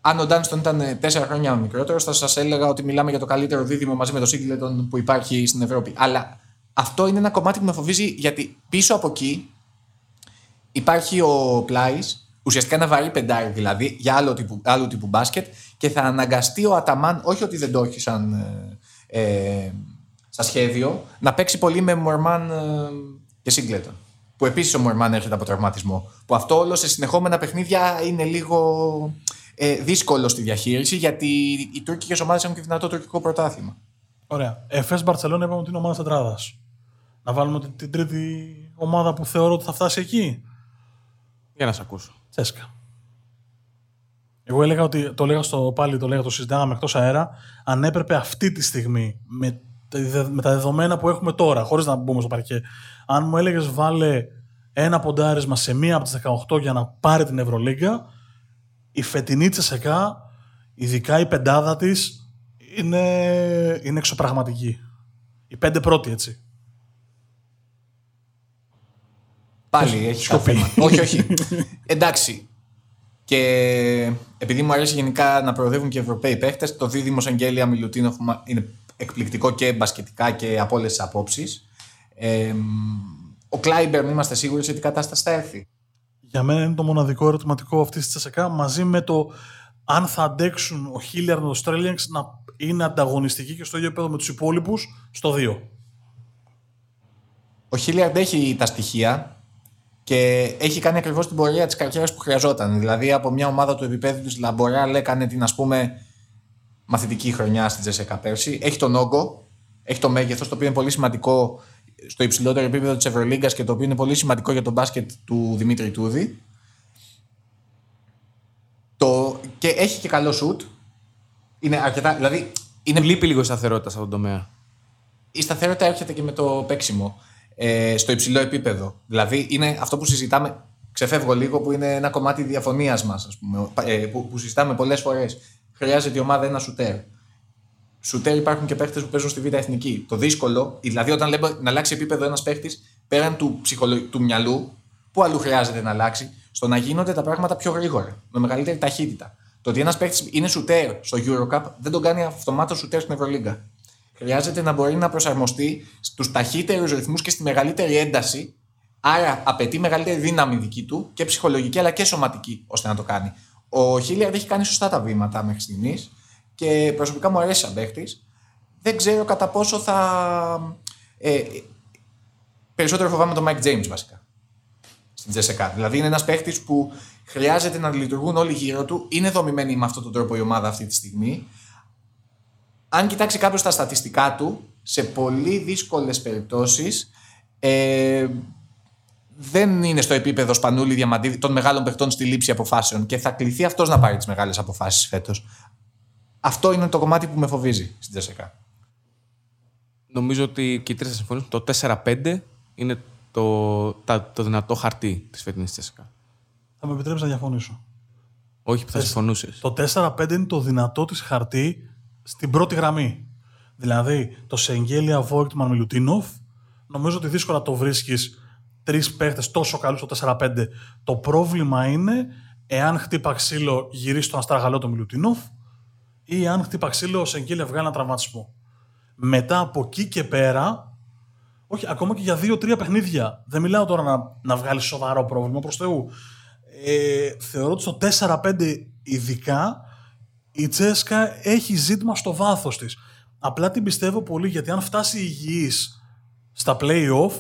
Αν ο Ντάνστον ήταν 4 χρόνια μικρότερο, θα σας έλεγα ότι μιλάμε για το καλύτερο δίδυμο μαζί με το Σίγκλετον που υπάρχει στην Ευρώπη. Αλλά αυτό είναι ένα κομμάτι που με φοβίζει γιατί πίσω από εκεί υπάρχει ο Πλάι, ουσιαστικά ένα βαρύ πεντάρι δηλαδή, για άλλο τύπου, άλλου τύπου μπάσκετ και θα αναγκαστεί ο Αταμάν, όχι ότι δεν το έχει σαν ε, ε, στα σχέδιο, να παίξει πολύ με Μορμάν ε, και Σίγκλετον. Που επίσης ο Μορμάν έρχεται από τραυματισμό. Που αυτό όλο σε συνεχόμενα παιχνίδια είναι λίγο ε, δύσκολο στη διαχείριση γιατί οι τουρκικές ομάδες έχουν και δυνατό τουρκικό πρωτάθλημα. Ωραία. Εφέ Μπαρσελόνα είπαμε ότι είναι ομάδα τετράδας. Να βάλουμε την, την τρίτη ομάδα που θεωρώ ότι θα φτάσει εκεί. Για να σε ακούσω. Τσέσκα. Εγώ έλεγα ότι το λέγα στο πάλι, το λέγα, το συζητάγαμε εκτός αέρα, αν έπρεπε αυτή τη στιγμή με, με τα δεδομένα που έχουμε τώρα, χωρίς να μπούμε στο παρκέ, αν μου έλεγες βάλε ένα ποντάρισμα σε μία από τις 18 για να πάρει την Ευρωλίγκα, η φετινή Τσεσεκά, ειδικά η πεντάδα της, είναι, είναι εξωπραγματική. Οι πέντε πρώτοι, έτσι. Πάλι έχει θέμα. όχι, όχι. Εντάξει. Και επειδή μου αρέσει γενικά να προοδεύουν και οι Ευρωπαίοι παίχτε, το δίδυμο Αγγέλια Μιλουτίνοφ είναι εκπληκτικό και μπασκετικά και από όλες τις απόψεις. Ε, ο Κλάιμπερ, είμαστε σίγουροι σε τι κατάσταση θα έρθει. Για μένα είναι το μοναδικό ερωτηματικό αυτή της ΤΣΣΚΑ μαζί με το αν θα αντέξουν ο Χίλιαρντ με το Στρέλνιεκς να είναι ανταγωνιστικοί και στο ίδιο επίπεδο με τους υπόλοιπους στο 2. Ο Χίλιαρντ έχει τα στοιχεία και έχει κάνει ακριβώς την πορεία της καριέρας που χρειαζόταν. Δηλαδή από μια ομάδα του επίπεδου της Λαμποράλ έκανε την ας πούμε μαθητική χρονιά στην ΤΣΣΚΑ πέρσι. Έχει τον όγκο, έχει το μέγεθος, το οποίο είναι πολύ σημαντικό στο υψηλότερο επίπεδο της Ευρωλίγκας και το οποίο είναι πολύ σημαντικό για τον μπάσκετ του Δημήτρη Τούδη. Το... Και έχει και καλό σουτ. Είναι αρκετά. Δηλαδή, είναι... Λείπει λίγο σταθερότητα σε αυτόν τον τομέα. Η σταθερότητα έρχεται και με το παίξιμο ε, στο υψηλό επίπεδο. Δηλαδή, είναι αυτό που συζητάμε. Ξεφεύγω λίγο που είναι ένα κομμάτι διαφωνίας μας, ε, που, που συζητάμε πολλές φορές. Χρειάζεται η ομάδα ένα σουτέρ. Σουτέρ υπάρχουν και παίχτε που παίζουν στη Β' Εθνική. Το δύσκολο, δηλαδή όταν λέμε να αλλάξει επίπεδο ένας παίχτη πέραν του, ψυχολο... του μυαλού, πού αλλού χρειάζεται να αλλάξει, στο να γίνονται τα πράγματα πιο γρήγορα, με μεγαλύτερη ταχύτητα. Το ότι ένας παίχτη είναι σουτέρ στο Eurocup δεν τον κάνει αυτομάτως σουτέρ στην Ευρωλίγκα χρειάζεται να μπορεί να προσαρμοστεί στους ταχύτερους ρυθμούς και στη μεγαλύτερη ένταση. Άρα απαιτεί μεγαλύτερη δύναμη δική του και ψυχολογική αλλά και σωματική ώστε να το κάνει. Ο Χίλιαρντ έχει κάνει σωστά τα βήματα μέχρι στιγμής και προσωπικά μου αρέσει σαν παίχτης. Δεν ξέρω κατά πόσο θα. Ε, περισσότερο φοβάμαι τον Mike James βασικά. Στην Τζεσεκά. Δηλαδή είναι ένας παίχτης που χρειάζεται να λειτουργούν όλοι γύρω του. Είναι δομημένη με αυτόν τον τρόπο η ομάδα αυτή τη στιγμή αν κοιτάξει κάποιος τα στατιστικά του, σε πολύ δύσκολες περιπτώσεις ε, δεν είναι στο επίπεδο Σπανούλη Διαμαντίδη των μεγάλων παιχτών στη λήψη αποφάσεων και θα κληθεί αυτός να πάρει τις μεγάλες αποφάσεις φέτος. Αυτό είναι το κομμάτι που με φοβίζει στην Τζεσσεκά. Νομίζω ότι και οι τρεις θα συμφωνήσουν. Το 4-5 είναι το, το δυνατό χαρτί της φετινής Τζεσσεκά. Θα με επιτρέψεις να διαφωνήσω. Όχι, που θα συμφωνούσες. Το 4-5 είναι το δυνατό της χαρτί στην πρώτη γραμμή. Δηλαδή, το Σεγγέλια Βόικτμαν Μιλουτίνοφ, νομίζω ότι δύσκολα το βρίσκεις τρεις παίχτες τόσο καλούς στο 4-5. Το πρόβλημα είναι εάν χτύπα ξύλο γυρίσει τον αστραγαλό το Μιλουτίνοφ ή αν χτύπα ξύλο ο Σεγγέλια βγάλει ένα τραυματισμό. Μετά από εκεί και πέρα, όχι, ακόμα και για δύο-τρία παιχνίδια. Δεν μιλάω τώρα να, να βγάλεις σοβαρό πρόβλημα προς Θεού. Ε, θεωρώ ότι στο 4-5 ειδικά η Τσέσκα έχει ζήτημα στο βάθος της. Απλά την πιστεύω πολύ γιατί αν φτάσει υγιής στα play-off,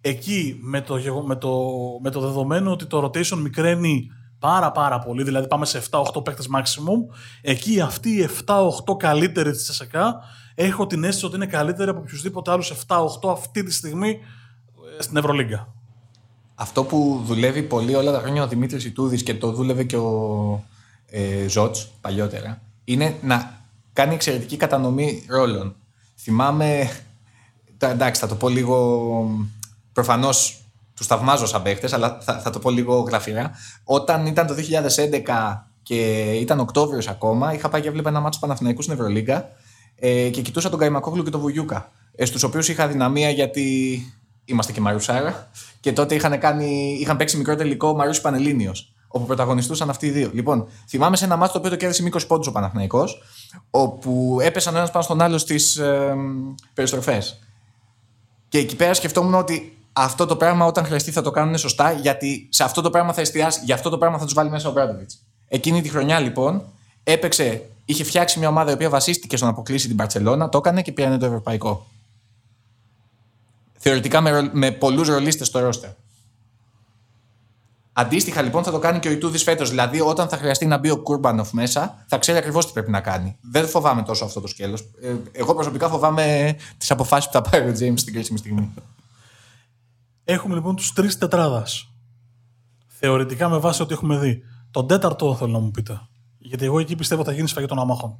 εκεί με το, με, το, με το δεδομένο ότι το rotation μικραίνει πάρα πάρα πολύ, δηλαδή πάμε σε 7-8 παίκτες maximum, εκεί αυτοί οι 7-8 καλύτεροι της Τσέσκα έχω την αίσθηση ότι είναι καλύτεροι από οποιουσδήποτε άλλους 7-8 αυτή τη στιγμή ε, στην Ευρωλίγκα. Αυτό που δουλεύει πολύ όλα τα χρόνια ο Δημήτρης Ιτούδης και το δούλευε και ο ε, Ζότς παλιότερα είναι να κάνει εξαιρετική κατανομή ρόλων. Θυμάμαι, εντάξει θα το πω λίγο, προφανώς τους θαυμάζω σαν παίχτες, αλλά θα, θα το πω λίγο γραφειρά. Όταν ήταν το 2011 και ήταν Οκτώβριος ακόμα, είχα πάει και έβλεπα ένα μάτσο Παναθηναϊκού στην Ευρωλίγκα ε, και κοιτούσα τον Καϊμακόγλου και τον Βουγιούκα. Ε, Στους οποίους είχα δυναμία γιατί είμαστε και Μαρουσάρα. Και τότε είχαν, κάνει, είχαν παίξει μικρό τελικό Μαρούσι Πανελίνιο όπου πρωταγωνιστούσαν αυτοί οι δύο. Λοιπόν, θυμάμαι σε ένα μάτι το οποίο το κέρδισε μήκος πόντους ο Παναθναϊκό, όπου έπεσαν ένας πάνω στον άλλο στις ε, περιστροφές. Και εκεί πέρα σκεφτόμουν ότι αυτό το πράγμα όταν χρειαστεί θα το κάνουν σωστά, γιατί σε αυτό το πράγμα θα εστιάσει, για αυτό το πράγμα θα τους βάλει μέσα ο Μπράντοβιτς. Εκείνη τη χρονιά λοιπόν έπαιξε, είχε φτιάξει μια ομάδα η οποία βασίστηκε στο να αποκλείσει την Παρσελώνα, το έκανε και πήρανε το ευρωπαϊκό. Θεωρητικά με, με πολλούς ρολίστες στο ρόστερ. Αντίστοιχα λοιπόν θα το κάνει και ο Ιτούδης φέτος. Δηλαδή, όταν θα χρειαστεί να μπει ο Κούρμπανοφ μέσα, θα ξέρει ακριβώς τι πρέπει να κάνει. Δεν φοβάμαι τόσο αυτό το σκέλος. Ε, εγώ προσωπικά φοβάμαι τις αποφάσεις που θα πάρει ο Τζέιμς στην κρίσιμη στιγμή. Έχουμε λοιπόν τους τρεις της τετράδας. Θεωρητικά με βάση ό,τι έχουμε δει. Τον τέταρτο θέλω να μου πείτε. Γιατί εγώ εκεί πιστεύω θα γίνει σφαγή των αμάχων.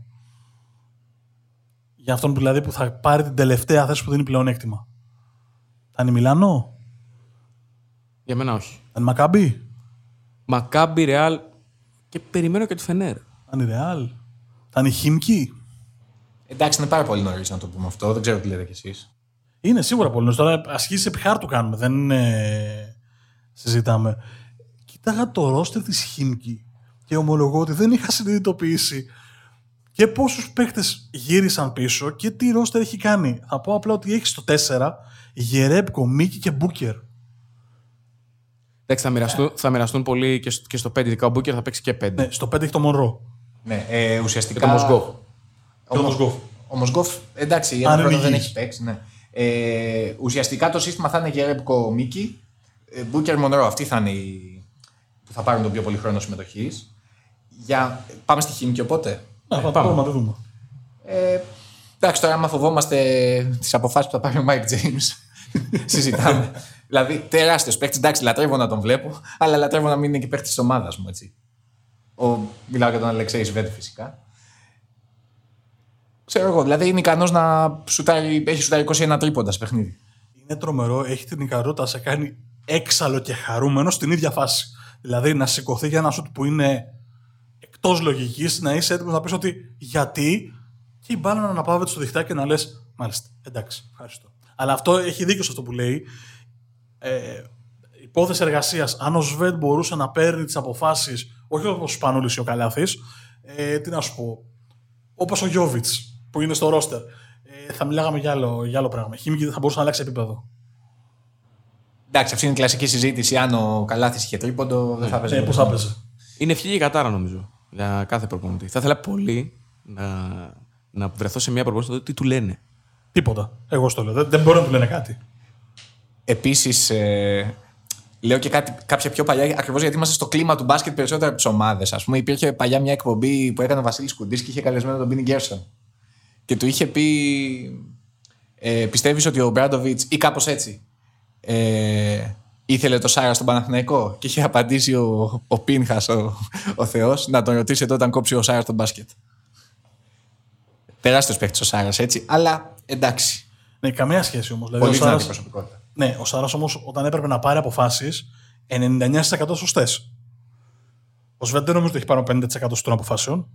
Για αυτόν που, δηλαδή που θα πάρει την τελευταία θέση που δίνει πλεονέκτημα. Θα είναι Μιλάνο, Για μένα όχι. θα είναι Μακάμπι, Μακάμπι, Ρεάλ και περιμένω και τη Φενέρ. θα είναι Ρεάλ, θα είναι Χίμκι. Εντάξει, είναι πάρα πολύ νωρίς να το πούμε αυτό. Δεν ξέρω τι λέτε κι εσείς. Είναι σίγουρα πολύ νωρίς. Τώρα ασχήσει επί χάρτου κάνουμε. Δεν είναι... συζητάμε. Κοίταγα το ρόστερ της Χίμκι και ομολογώ ότι δεν είχα συνειδητοποιήσει και πόσους παίκτες γύρισαν πίσω και τι ρόστερ έχει κάνει. Θα πω απλά ότι έχει στο 4 Γερέπκο, Μίκη και Μπούκερ. Εντάξει, θα μοιραστούν, θα μοιραστούν πολύ και στο, και στο 5. Ειδικά ο Μπούκερ θα παίξει και 5. Ναι, στο 5 έχει το Μονρό. Ναι, ε, ουσιαστικά. Και το Μοσγκόφ. Και ο Μοσγκόφ. Ο Μοσγκόφ, εντάξει, Αν ένα είναι χρόνο δεν υγιής. έχει παίξει. Ναι. Ε, ουσιαστικά το σύστημα θα είναι Γερέμπκο Μίκη, ε, Μπούκερ Μονρό. Αυτοί θα είναι οι που θα πάρουν τον πιο πολύ χρόνο συμμετοχής. Για... Πάμε στη Χίμικη οπότε. Να, θα πάμε να το δούμε. Ε, εντάξει, τώρα άμα φοβόμαστε τις αποφάσεις που θα πάρει ο Μάικ Τζέιμς, <laughs> συζητάμε. Δηλαδή, τεράστιος παίκτης. Εντάξει, λατρεύω να τον βλέπω, αλλά λατρεύω να μην είναι και παίκτης της ομάδας μου, έτσι. Ο, μιλάω για τον Αλεξέι Σβεντ φυσικά. Ξέρω εγώ, δηλαδή είναι ικανός να σουτάρει, έχει σουτάρει 21 τρίποντα σε παιχνίδι. Είναι τρομερό, έχει την ικανότητα να σε κάνει έξαλλο και χαρούμενος στην ίδια φάση. Δηλαδή να σηκωθεί για ένα σουτ που είναι εκτός λογικής, να είσαι έτοιμος να πεις ότι γιατί και η μπάλα να αναπαύεται στο διχτάκι και να λες: Μάλιστα, εντάξει, ευχαριστώ. Αλλά αυτό έχει δίκιο σε αυτό που λέει. Ε, υπόθεση εργασίας. Αν ο Σβέντ μπορούσε να παίρνει τις αποφάσεις, όχι όπως ο Σπανούλη ή ο Καλάθης, ε, τι να σου πω, όπως ο Γιώβιτς που είναι στο ρόστερ, ε, θα μιλάγαμε για άλλο, για άλλο πράγμα. Η Χίμικη δεν θα μπορούσε να αλλάξει επίπεδο. Εντάξει, αυτή είναι η κλασική συζήτηση. Αν ο Καλάθης είχε τρίποντο, δεν θα παίζει. Ε, πώς θα παίζει. Είναι ευχή και κατάρα νομίζω για κάθε προπονητή. Θα ήθελα πολύ να, να βρεθώ σε μια προπονητή να δω τι του λένε. Τίποτα. Εγώ στο λέω. Δεν, δεν μπορεί να του λένε κάτι. Επίσης, ε, λέω και κάτι, κάποια πιο παλιά, ακριβώς γιατί είμαστε στο κλίμα του μπάσκετ περισσότερο από τις ομάδες. Α πούμε, υπήρχε παλιά μια εκπομπή που έκανε ο Βασίλης Κουντής και είχε καλεσμένο τον Μπίνι Γκέρσον. Και του είχε πει, ε, πιστεύεις ότι ο Μπράντοβιτς ή κάπως έτσι, ε, ήθελε το Σάρα στον Παναθηναϊκό. Και είχε απαντήσει ο, ο Πίνχας, ο, ο Θεός, να τον ρωτήσετε όταν κόψει ο Σάρα τον μπάσκετ. Τεράστιος παίκτης ο Σάρας, έτσι, αλλά εντάξει. Ναι, καμία σχέση όμως. Δηλαδή, Πολύ ο δυνατή Σάρας, προσωπικότητα. Ναι, ο Σάρας όμως όταν έπρεπε να πάρει αποφάσεις, 99% σωστέ. Ο Σβέντ δεν νομίζω ότι έχει πάνω 50% των αποφάσεων.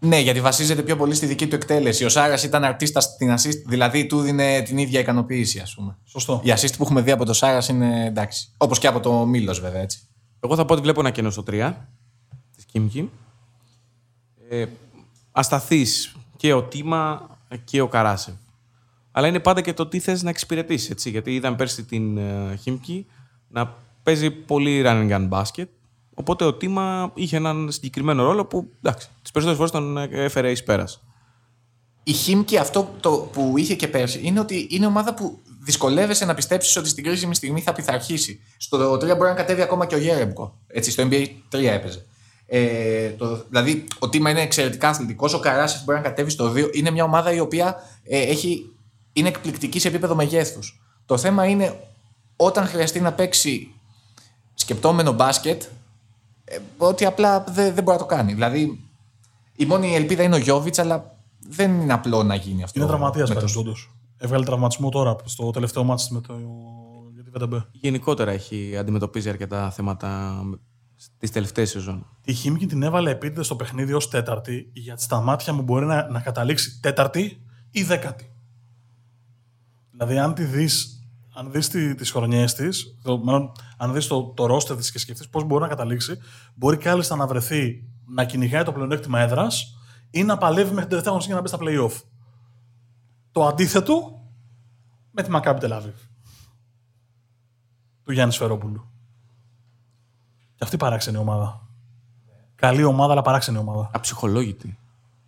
Ναι, γιατί βασίζεται πιο πολύ στη δική του εκτέλεση. Ο Σάρας ήταν αρτίστα στην assist, δηλαδή του δίνει την ίδια ικανοποίηση, ας πούμε. Σωστό. Η assist που έχουμε δει από το Σάρας είναι εντάξει. Όπως και από το Μήλο, βέβαια, έτσι. Εγώ θα πω ότι βλέπω ένα κενό στο 3 της Κίμκι. Ε, Ασταθεί και ο Τίμα και ο Καράσεβ. Αλλά είναι πάντα και το τι θες να εξυπηρετήσεις. Έτσι, γιατί είδαμε πέρσι την ε, Χίμκι να παίζει πολύ run and gun basket. Οπότε ο Τίμα είχε έναν συγκεκριμένο ρόλο που εντάξει, τις περισσότερες φορές τον ε, έφερε εις πέρας. Η Χίμκι αυτό το που είχε και πέρσι είναι ότι είναι ομάδα που δυσκολεύεσαι να πιστέψεις ότι στην κρίσιμη στιγμή θα πειθαρχήσει. Στο 3 μπορεί να κατέβει ακόμα και ο Γέρεμπκο. Έτσι, στο NBA 3 έπαιζε. Ε, το, δηλαδή, ο Τίμα είναι εξαιρετικά αθλητικός. Ο Καράσεφ μπορεί να κατέβει στο 2. Είναι μια ομάδα η οποία ε, έχει, είναι εκπληκτική σε επίπεδο μεγέθους. Το θέμα είναι όταν χρειαστεί να παίξει σκεπτόμενο μπάσκετ, ε, ότι απλά δεν, δεν μπορεί να το κάνει. Δηλαδή, η μόνη ελπίδα είναι ο Γιώβιτς, αλλά δεν είναι απλό να γίνει αυτό. Είναι τραυματίας με το- πέρυσι, όντως. Έβγαλε τραυματισμό τώρα στο τελευταίο μάτι με το. για τη ΒΤΜ. Γενικότερα έχει αντιμετωπίζει αρκετά θέματα τις τελευταίες σεζόν. Τη Χίμικη την έβαλε επίτηδες στο παιχνίδι ως τέταρτη, γιατί στα μάτια μου μπορεί να, να καταλήξει τέταρτη ή δέκατη. Δηλαδή, αν τη δεις, αν δεις τι, τις χρονιές της, το, μάλλον, αν δεις το, το ρόστερ της και σκεφτείς πώς μπορεί να καταλήξει, μπορεί κάλλιστα να βρεθεί να κυνηγάει το πλεονέκτημα έδρας ή να παλεύει μέχρι την τελευταία αγωνιστική για να μπει στα play-off. Το αντίθετο με τη Μακάμπη Τελάβη. Του Γιάννη Σφερόπουλου. Και αυτή παράξενη ομάδα. Καλή ομάδα, αλλά παράξενη ομάδα. Αψυχολόγητη,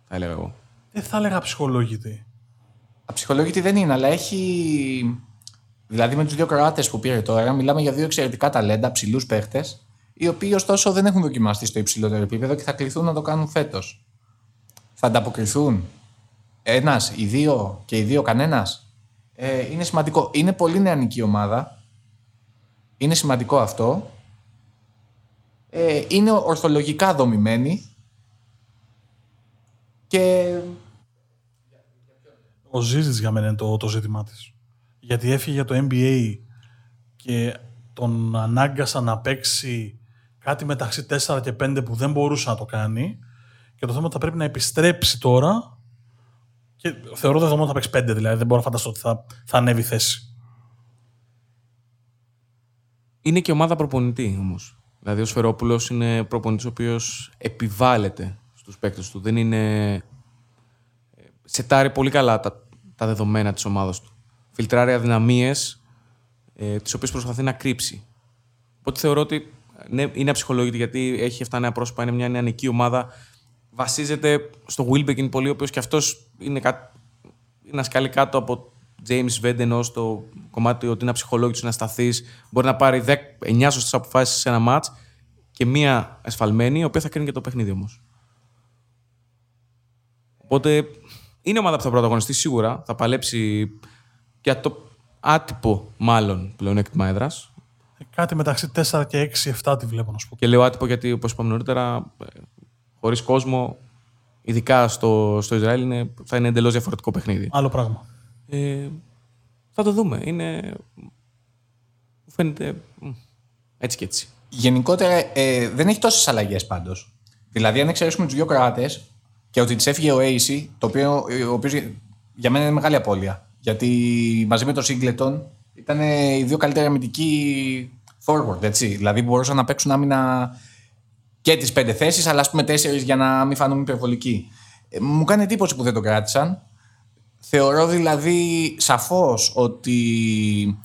θα έλεγα εγώ. Δεν θα έλεγα ψυχολόγητη. Αψυχολόγητη δεν είναι, αλλά έχει. Δηλαδή με τους δύο Κροάτες που πήρε τώρα, μιλάμε για δύο εξαιρετικά ταλέντα, ψηλούς παίχτες, οι οποίοι ωστόσο δεν έχουν δοκιμαστεί στο υψηλότερο επίπεδο και θα κληθούν να το κάνουν φέτος. Θα ανταποκριθούν ένας, οι δύο και οι δύο κανένας; Ε, είναι σημαντικό. Είναι πολύ νεανική ομάδα. Είναι σημαντικό αυτό. Ε, είναι ορθολογικά δομημένη και Ο Ζίζης για μένα είναι το, το ζήτημά της. Γιατί έφυγε για το NBA και τον ανάγκασαν να παίξει κάτι μεταξύ 4 και 5 που δεν μπορούσε να το κάνει και το θέμα ότι θα πρέπει να επιστρέψει τώρα και θεωρώ δεδομένο ότι θα παίξει 5 δηλαδή δεν μπορώ να φανταστώ ότι θα, θα ανέβει η θέση. Είναι και ομάδα προπονητή όμως. Δηλαδή ο Σφερόπουλος είναι προπονητής ο οποίος επιβάλλεται στους παίκτες του. Δεν είναι. Ε, Σετάρει πολύ καλά τα, τα δεδομένα της ομάδας του. Φιλτράρει αδυναμίες ε, τις οποίες προσπαθεί να κρύψει. Οπότε θεωρώ ότι ναι, είναι αψυχολόγητη γιατί έχει 7 νέα πρόσωπα, είναι μια νεανική ομάδα. Βασίζεται στο Wilbekin πολύ, ο οποίος και αυτός είναι, κά... είναι ένα σκάλι κάτω από James Veden ω το κομμάτι ότι είναι αψυχολόγητος, είναι ασταθής. Μπορεί να πάρει 10, 9 σωστές αποφάσεις σε ένα μάτς και μία εσφαλμένη, η οποία θα κρίνει και το παιχνίδι όμως. Οπότε είναι ομάδα που θα πρωταγωνιστεί σίγουρα. Θα παλέψει για το άτυπο, μάλλον πλεονέκτημα έδρας. Ε, Κάτι μεταξύ 4 και 6-7 τη βλέπω να σου πω. Και λέω άτυπο γιατί, όπως είπαμε νωρίτερα, χωρίς κόσμο, ειδικά στο, στο Ισραήλ, είναι, θα είναι εντελώς διαφορετικό παιχνίδι. Άλλο πράγμα. Ε, θα το δούμε. Είναι. Μου φαίνεται. μ, Έτσι και έτσι. γενικότερα ε, δεν έχει τόσες αλλαγές πάντως. Δηλαδή, αν εξαιρέσουμε τους δύο κράτε και ότι της έφυγε ο AC, το οποίο, ο οποίος για μένα είναι μεγάλη απώλεια. Γιατί μαζί με τον Singleton ήταν οι δύο καλύτεροι αμυντικοί forward, έτσι. Δηλαδή μπορούσαν να παίξουν άμυνα και τις πέντε θέσεις, αλλά ας πούμε τέσσερις για να μην φανούμε υπερβολικοί. Ε, μου κάνει εντύπωση που δεν το κράτησαν. Θεωρώ δηλαδή σαφώς ότι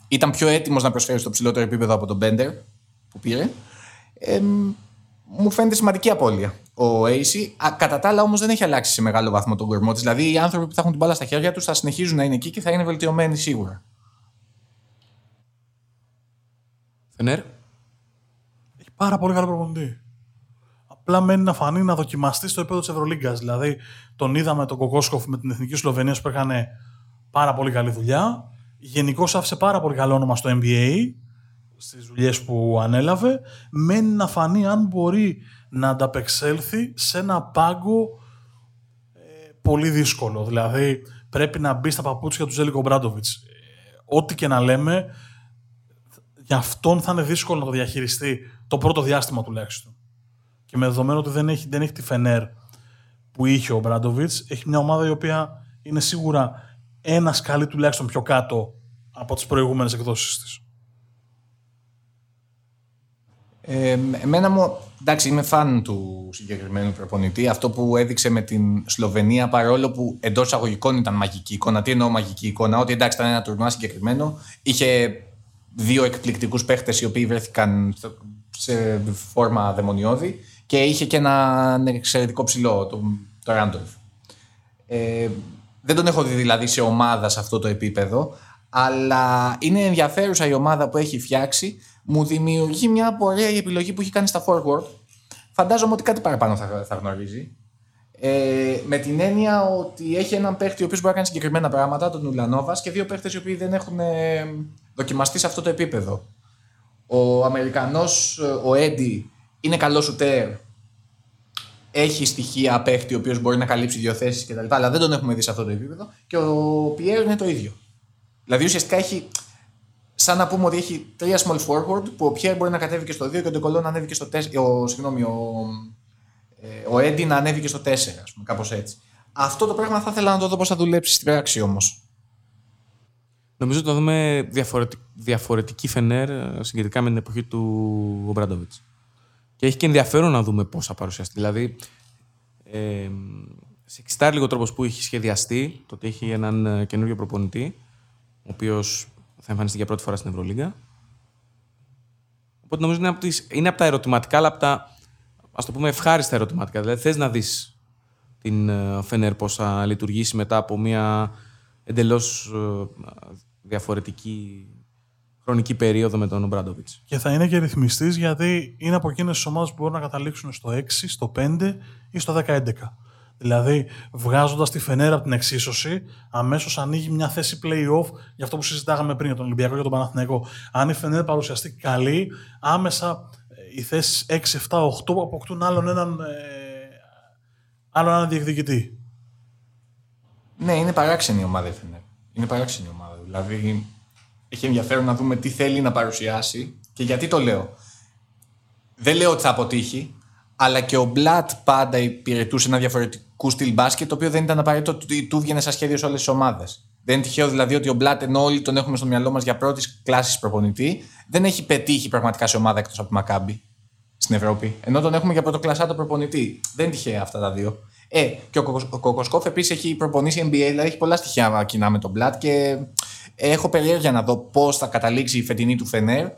ήταν πιο έτοιμος να προσφέρει στο ψηλότερο επίπεδο από τον Bender που πήρε. Ε, μ, μου φαίνεται σημαντική απώλεια. Ο AC, α, κατά τα άλλα όμως δεν έχει αλλάξει σε μεγάλο βαθμό τον κορμό της. Δηλαδή οι άνθρωποι που θα έχουν την μπάλα στα χέρια τους θα συνεχίζουν να είναι εκεί και θα είναι βελτιωμένοι σίγουρα. Φενέρ. Έχει πάρα πολύ καλό προπονητή. Απλά μένει να φανεί να δοκιμαστεί στο επίπεδο της Ευρωλίγκας. Δηλαδή, τον είδαμε τον Κοκόσκοφ με την Εθνική Σλοβενία που έκανε πάρα πολύ καλή δουλειά. Γενικώς άφησε πάρα πολύ καλό όνομα στο NBA στις δουλειές που ανέλαβε. Μένει να φανεί αν μπορεί να ανταπεξέλθει σε ένα πάγκο ε, πολύ δύσκολο. Δηλαδή, πρέπει να μπει στα παπούτσια του Ζέλικο Μπράντοβιτς. Ό,τι και να λέμε, για αυτόν θα είναι δύσκολο να το διαχειριστεί το πρώτο διάστημα τουλάχιστον. Και με δεδομένο ότι δεν έχει, δεν έχει τη Φενέρ που είχε ο Μπράντοβιτς, έχει μια ομάδα η οποία είναι σίγουρα ένας σκαλί τουλάχιστον πιο κάτω από τις προηγούμενες εκδόσεις της. Ε, εμένα μου, εντάξει, είμαι φαν του συγκεκριμένου προπονητή. Αυτό που έδειξε με την Σλοβενία, παρόλο που εντός εισαγωγικών ήταν μαγική εικόνα. Τι εννοώ μαγική εικόνα, ότι εντάξει ήταν ένα τουρνουά συγκεκριμένο. Είχε δύο εκπληκτικούς παίχτες οι οποίοι βρέθηκαν στο- σε φόρμα δαιμονιώδη και είχε και έναν εξαιρετικό ψηλό, τον το Ράντολφ. Ε, δεν τον έχω δει δηλαδή σε ομάδα σε αυτό το επίπεδο, αλλά είναι ενδιαφέρουσα η ομάδα που έχει φτιάξει. Μου δημιουργεί μια απορία η επιλογή που έχει κάνει στα forward. Φαντάζομαι ότι κάτι παραπάνω θα, θα γνωρίζει. Ε, με την έννοια ότι έχει έναν παίχτη ο οποίος μπορεί να κάνει συγκεκριμένα πράγματα, τον Ουλανόβας, και δύο παίχτε οι οποίοι δεν έχουν ε, δοκιμαστεί σε αυτό το επίπεδο. Ο Αμερικανός, ο Έντι, είναι καλός σουτέρ. Έχει στοιχεία παίχτη ο οποίος μπορεί να καλύψει δύο θέσεις κτλ. Αλλά δεν τον έχουμε δει σε αυτό το επίπεδο. Και ο Πιέρ είναι το ίδιο. Δηλαδή ουσιαστικά έχει. Σαν να πούμε ότι έχει τρία small forward που ο Πιέρ μπορεί να κατέβει και στο 2 και ο Ντεκολό να ανέβει και στο 4. Ο, συγγνώμη, ο, ε, ο Έντι να ανέβει και στο 4, ας πούμε, κάπως έτσι. Αυτό το πράγμα θα ήθελα να το δω πώς θα δουλέψει στην πράξη όμως. Νομίζω ότι θα δούμε διαφορετικ- διαφορετική Φενέρ ε, συγκριτικά με την εποχή του Ομπράντοβιτ. Και έχει και ενδιαφέρον να δούμε πώς θα παρουσιαστεί. Δηλαδή, ε, σε εξητάρει λίγο τρόπος που έχει σχεδιαστεί, το ότι έχει έναν ε, καινούριο προπονητή, ο οποίος θα εμφανιστεί για πρώτη φορά στην Ευρωλίγα. Οπότε νομίζω είναι από, τις, είναι από τα ερωτηματικά, αλλά από τα ας το πούμε ευχάριστα ερωτηματικά. Δηλαδή, θες να δεις την ε, Φενέρ πώς θα λειτουργήσει μετά από μια εντελώς διαφορετική χρονική περίοδο με τον Ομπράντοβιτς. Και θα είναι και ρυθμιστής γιατί είναι από εκείνες τις ομάδες που μπορούν να καταλήξουν στο 6, στο 5 ή στο 10-11. Δηλαδή, βγάζοντας τη Φενέρα από την εξίσωση, αμέσως ανοίγει μια θέση playoff για αυτό που συζητάγαμε πριν για τον Ολυμπιακό και τον Παναθηναϊκό. Αν η Φενέρα παρουσιαστεί καλή, άμεσα ε, οι θέσεις 6, 7, 8 αποκτούν άλλον έναν, ε, άλλον έναν διεκδικητή. Ναι, είναι παράξενη η ομάδα η Φενέρ. Είναι παράξενη η ομάδα. Δηλαδή, έχει ενδιαφέρον να δούμε τι θέλει να παρουσιάσει και γιατί το λέω. Δεν λέω ότι θα αποτύχει, αλλά και ο Μπλατ πάντα υπηρετούσε ένα διαφορετικό στυλ μπάσκετ, το οποίο δεν ήταν απαραίτητο ότι του βγαίνει σαν σχέδιο σε όλες τις ομάδες. Δεν είναι τυχαίο δηλαδή ότι ο Μπλατ, ενώ όλοι τον έχουμε στο μυαλό μας για πρώτης κλάσης προπονητή, δεν έχει πετύχει πραγματικά σε ομάδα εκτός από τη Μακάμπη στην Ευρώπη. Ενώ τον έχουμε για πρωτοκλασσάτο προπονητή. Δεν είναι τυχαία αυτά τα δύο. Ε, και ο, Κοκο- ο Κοκοσκόφ επίσης έχει προπονήσει NBA, δηλαδή έχει πολλά στοιχεία κοινά με τον Μπλατ και έχω περιέργεια να δω πώς θα καταλήξει η φετινή του Φενέρ.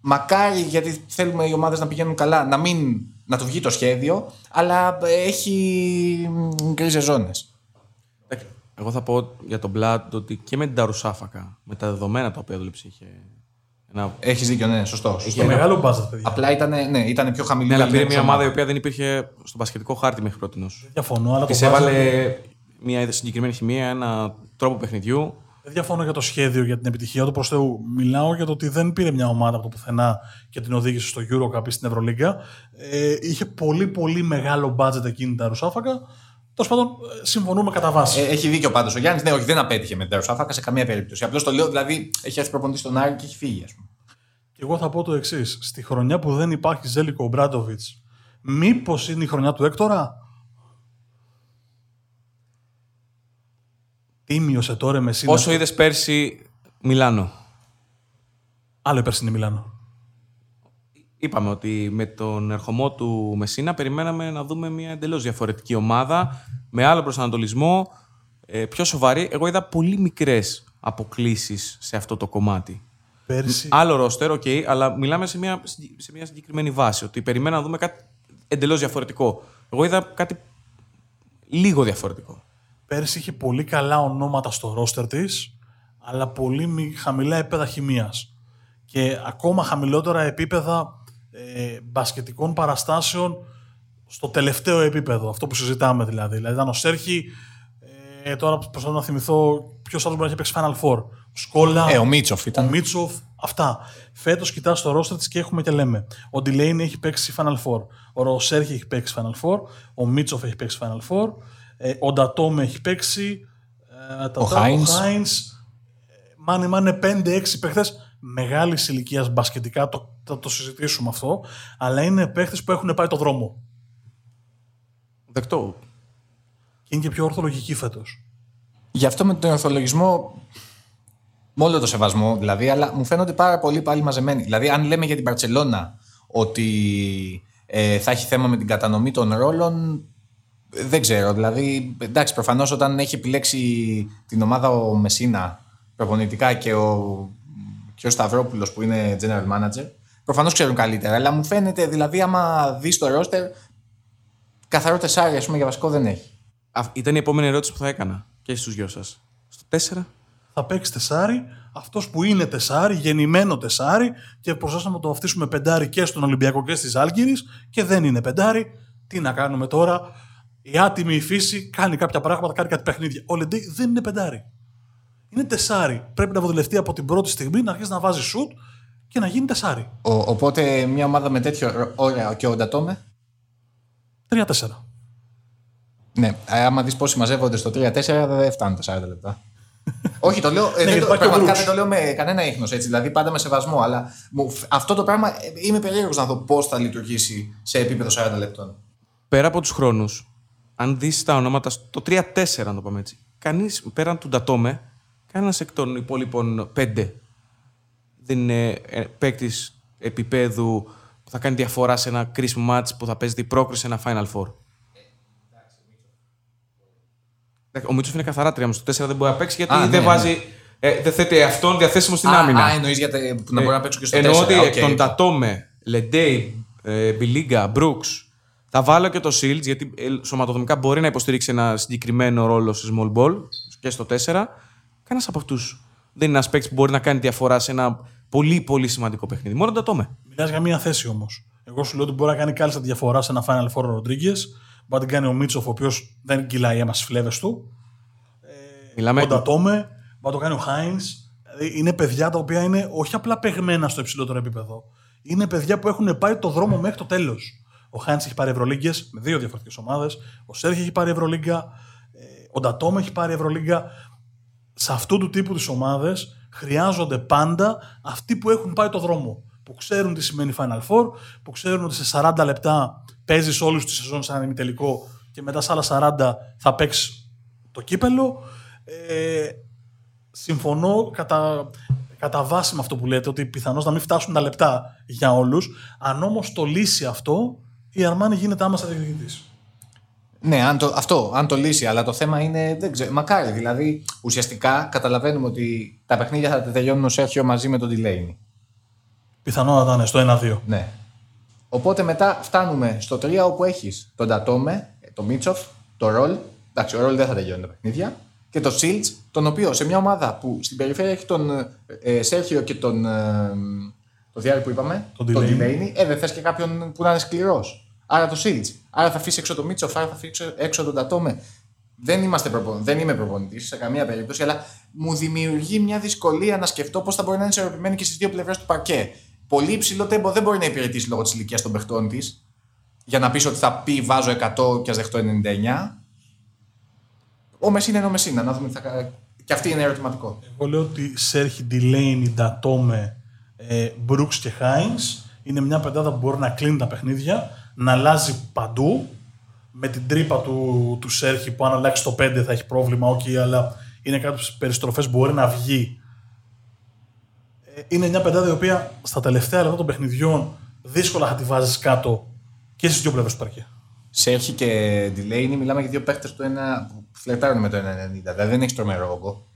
Μακάρι, γιατί θέλουμε οι ομάδες να πηγαίνουν καλά, να μην να του βγει το σχέδιο, αλλά έχει γκρίζες ζώνες. Εντάξει, Εγώ θα πω για τον Μπλάτ ότι και με την Ταρουσάφακα, με τα δεδομένα τα οποία δούλεψε, είχε ένα. Έχεις δίκιο, ναι, σωστό. σωστό. Και μεγάλο μπάζετ, παιδιά. Απλά ήταν, ναι, ήταν πιο χαμηλή. Ναι, αλλά η πήρε λέξη μια ομάδα η οποία δεν υπήρχε στο πασχετικό χάρτη μέχρι πρώτη. Δεν διαφωνώ, αλλά το Της μπάζετ- έβαλε μια συγκεκριμένη χημεία, ένα τρόπο παιχνιδιού. Δεν διαφωνώ για το σχέδιο για την επιτυχία του προς Θεού. Μιλάω για το ότι δεν πήρε μια ομάδα από το πουθενά και την οδήγησε στο Eurocup ή στην Ευρωλίγκα. Ε, είχε πολύ πολύ μεγάλο budget εκείνη τα Ρουσάφακα. Τέλος πάντων, ε, συμφωνούμε κατά βάση. Ε, έχει δίκιο πάντως ο Γιάννης. Ναι, όχι, δεν απέτυχε με την Τεροσάφακα σε καμία περίπτωση. Απλώς το λέω, δηλαδή έχει έρθει προπονητής στον Άρη και έχει φύγει, ας πούμε. Και εγώ θα πω το εξής. Στη χρονιά που δεν υπάρχει Ζέλικο Ομπράντοβιτς, μήπως είναι η χρονιά του Έκτορα; Τίμιωσε τώρα με σύνολο. Όσο είδες πέρσι Μιλάνο; Άλλο η περσινή Μιλάνο. Είπαμε ότι με τον ερχομό του Μεσίνα περιμέναμε να δούμε μια εντελώς διαφορετική ομάδα με άλλο προσανατολισμό, ε, πιο σοβαρή. Εγώ είδα πολύ μικρές αποκλήσεις σε αυτό το κομμάτι. Πέρσι. Άλλο ρόστερ, οκ, αλλά μιλάμε σε μια, σε μια συγκεκριμένη βάση. Ότι περιμέναμε να δούμε κάτι εντελώς διαφορετικό. Εγώ είδα κάτι λίγο διαφορετικό. Πέρσι είχε πολύ καλά ονόματα στο ρόστερ της, αλλά πολύ μη- χαμηλά επίπεδα χημίας. Και ακόμα χαμηλότερα επίπεδα ε, μπασκετικών παραστάσεων στο τελευταίο επίπεδο. Αυτό που συζητάμε δηλαδή. Δηλαδή ήταν ο Σέρχι, ε, τώρα προσπαθώ να θυμηθώ ποιος άλλος μπορεί να έχει παίξει Final Four. Ο Σκόλα, Ε, ο Μίτσοφ ο ήταν. Μίτσοφ, αυτά. Φέτος κοιτάς το ρόστερ της και έχουμε και λέμε. Ο Ντιλέιν έχει παίξει Final Four. Ο Ροσέρχη έχει παίξει Final Four. Ο Μίτσοφ έχει παίξει Final Four. Ε, ο Ντατόμε έχει παίξει. Ε, τα- Ο τα- Χάινς. Χάινς. Ε, Μάνε, μάνε 5-6 παίχτες μεγάλης ηλικίας μπασκετικά. Το, θα το συζητήσουμε αυτό. Αλλά είναι παίχτες που έχουν πάει το δρόμο. Δεκτό. Και είναι και πιο ορθολογικοί φέτος. Γι' αυτό με τον ορθολογισμό, με όλο το σεβασμό δηλαδή, αλλά μου φαίνονται πάρα πολύ πάλι μαζεμένοι. Δηλαδή, αν λέμε για την Παρσελώνα ότι ε, θα έχει θέμα με την κατανομή των ρόλων, ε, δεν ξέρω. Δηλαδή, εντάξει, προφανώς όταν έχει επιλέξει την ομάδα ο Μεσίνα προπονητικά και ο, και ο Σταυρόπουλος που είναι general manager, προφανώς ξέρουν καλύτερα. Αλλά μου φαίνεται, δηλαδή, άμα δεις το ρόστερ, καθαρό τεσάρι, ας πούμε, για βασικό δεν έχει. Α, ήταν η επόμενη ερώτηση που θα έκανα και στους δυο σας. Στο 4. θα παίξει τεσάρι, αυτός που είναι τεσάρι, γεννημένο τεσάρι, και προσθέσαμε να το βαφτίσουμε πεντάρι και στον Ολυμπιακό και στις Άλγηρε, και δεν είναι πεντάρι. Τι να κάνουμε τώρα; Η άτιμη η φύση κάνει κάποια πράγματα, κάνει κάτι παιχνίδια. Ο Λεντέι δεν είναι πεντάρι. Είναι τεσάρι. Πρέπει να βοδηλευτεί από την πρώτη στιγμή να αρχίσει να βάζει σουτ και να γίνει τεσάρι. Ο, οπότε μια ομάδα με τέτοιο ώρα και ο Ντατόμε. 3-4. Ναι, ε, άμα δεις πόσοι μαζεύονται στο 3-4, δεν φτάνουν τα 40 λεπτά. <laughs> Όχι, το λέω. ε, δεν γιατί το, υπάρχει ο πραγματικά Brooks. δεν το λέω με κανένα ίχνος έτσι. Δηλαδή πάντα με σεβασμό. Αλλά μου, φ- αυτό το πράγμα ε, είμαι περίεργος να δω πώς θα λειτουργήσει σε επίπεδο 40 λεπτών. Πέρα από τους χρόνους, αν δεις τα ονόματα στο 3-4, να το πάμε έτσι, κανείς πέραν του Ντατόμε, κανένας εκ των υπόλοιπων 5 δεν είναι παίκτης επίπεδου που θα κάνει διαφορά σε ένα κρίσιμο ματς που θα παίζει πρόκριση σε ένα Final Four. Εντάξει, Ο Μίτσοφ είναι καθαρά 3, στο 4 δεν μπορεί να παίξει γιατί Α, ναι, δεν ναι. βάζει. Ε, δεν θέτει αυτόν διαθέσιμο στην Α, άμυνα. Α, εννοείς για τε- που να μπορεί να παίξω και στο 4. Εννοώ ότι οκ. εκ των Ντατόμε, Λεντέι, ε, Μπιλίγκα, Μπρουκς, θα βάλω και το Shields γιατί ε, σωματοδομικά μπορεί να υποστηρίξει ένα συγκεκριμένο ρόλο σε small ball και στο 4. Κανένας από αυτούς δεν είναι ένας παίκτης που μπορεί να κάνει διαφορά σε ένα πολύ πολύ σημαντικό παιχνίδι. Μόνο το Τατόμε. Μιλά για μία θέση όμως. Εγώ σου λέω ότι μπορεί να κάνει κάλλιστα διαφορά σε ένα Final Four ο Ροντρίγκες. Μπορεί να την κάνει ο Μίτσοφ, ο οποίος δεν κυλάει αίμα στις φλέβες του. Μιλάμε Ο Ντατόμε, μπορεί να το κάνει ο Χάινς. Δηλαδή είναι παιδιά τα οποία είναι όχι απλά παιγμένα στο υψηλότερο επίπεδο. είναι παιδιά που έχουν πάει το δρόμο μέχρι το τέλος. Ο Χάιντς έχει πάρει Ευρωλίγκες με δύο διαφορετικές ομάδες. Ο Σέρχη έχει πάρει Ευρωλίγκα. ε, Ο Ντατόμ έχει πάρει Ευρωλίγκα. Σε αυτού του τύπου τις ομάδες χρειάζονται πάντα αυτοί που έχουν πάει το δρόμο. Που ξέρουν τι σημαίνει Final Four, που ξέρουν ότι σε 40 λεπτά παίζεις όλους τη σεζόν σαν ημιτελικό και μετά σε άλλα 40 θα παίξεις το κύπελο. Ε, συμφωνώ κατά, κατά βάση με αυτό που λέτε, ότι πιθανώς να μην φτάσουν τα λεπτά για όλους. Αν όμως το λύσει αυτό, η Αρμάνη γίνεται άμεσα διεκδικητής. Ναι, αν το, αυτό, αν το λύσει. Αλλά το θέμα είναι, δεν ξέρω, μακάρι. Δηλαδή, ουσιαστικά καταλαβαίνουμε ότι τα παιχνίδια θα τα τελειώνουν ο Σέρχιο μαζί με τον Τιλέινι. Πιθανότατα είναι στο 1-2. Ναι. Οπότε μετά φτάνουμε στο 3 όπου έχεις τον Τατόμε, τον Μίτσοφ, τον Ρολ. Εντάξει, ο Ρολ δεν θα τελειώνει τα παιχνίδια. Και τον Σίλτς, τον οποίο σε μια ομάδα που στην περιφέρεια έχει τον ε, Σέρχιο και τον. Ε, το διάρκεια που είπαμε, Τον τον Delaney. Delaney, ε, δεν θες και κάποιον που να είναι σκληρός. Άρα το Σίλτ. Άρα θα αφήσεις έξω τον Μίτσοφ, άρα θα αφήσεις έξω, έξω τον Τατόμε. Δεν, είμαστε προπον... δεν είμαι προπονητής σε καμία περίπτωση, αλλά μου δημιουργεί μια δυσκολία να σκεφτώ πώς θα μπορεί να είναι ισορροπημένη και στις δύο πλευρές του παρκέ. Πολύ υψηλό τέμπο δεν μπορεί να υπηρετήσει λόγω της ηλικίας των παιχτών της, για να πεις ότι θα πει βάζω 100 και ας δεχτώ 99. Ο Μεσίνα είναι ο Μεσίνα, να δούμε τι θα κα- Και αυτή είναι ερωτηματικό. Εγώ λέω ότι Σέρχι, Ντιλέινι, Ντατόμε, ε, Μπρούξ και Χάινς είναι μια πεντάδα που μπορεί να κλείνει τα παιχνίδια, να αλλάζει παντού. Με την τρύπα του, του Σέρχι που αν αλλάξει το 5 θα έχει πρόβλημα, ok, αλλά είναι κάποιε περιστροφές που μπορεί να βγει. Ε, Είναι μια πεντάδα η οποία στα τελευταία λεπτά των παιχνιδιών δύσκολα θα τη βάζεις κάτω και στις δύο πλευρές του παρκέ. Σέρχη και Delaney μιλάμε για δύο παίχτε του ένα που φλερτάρουν με το 1,90. Δηλαδή δεν έχεις τρομερό όγκο.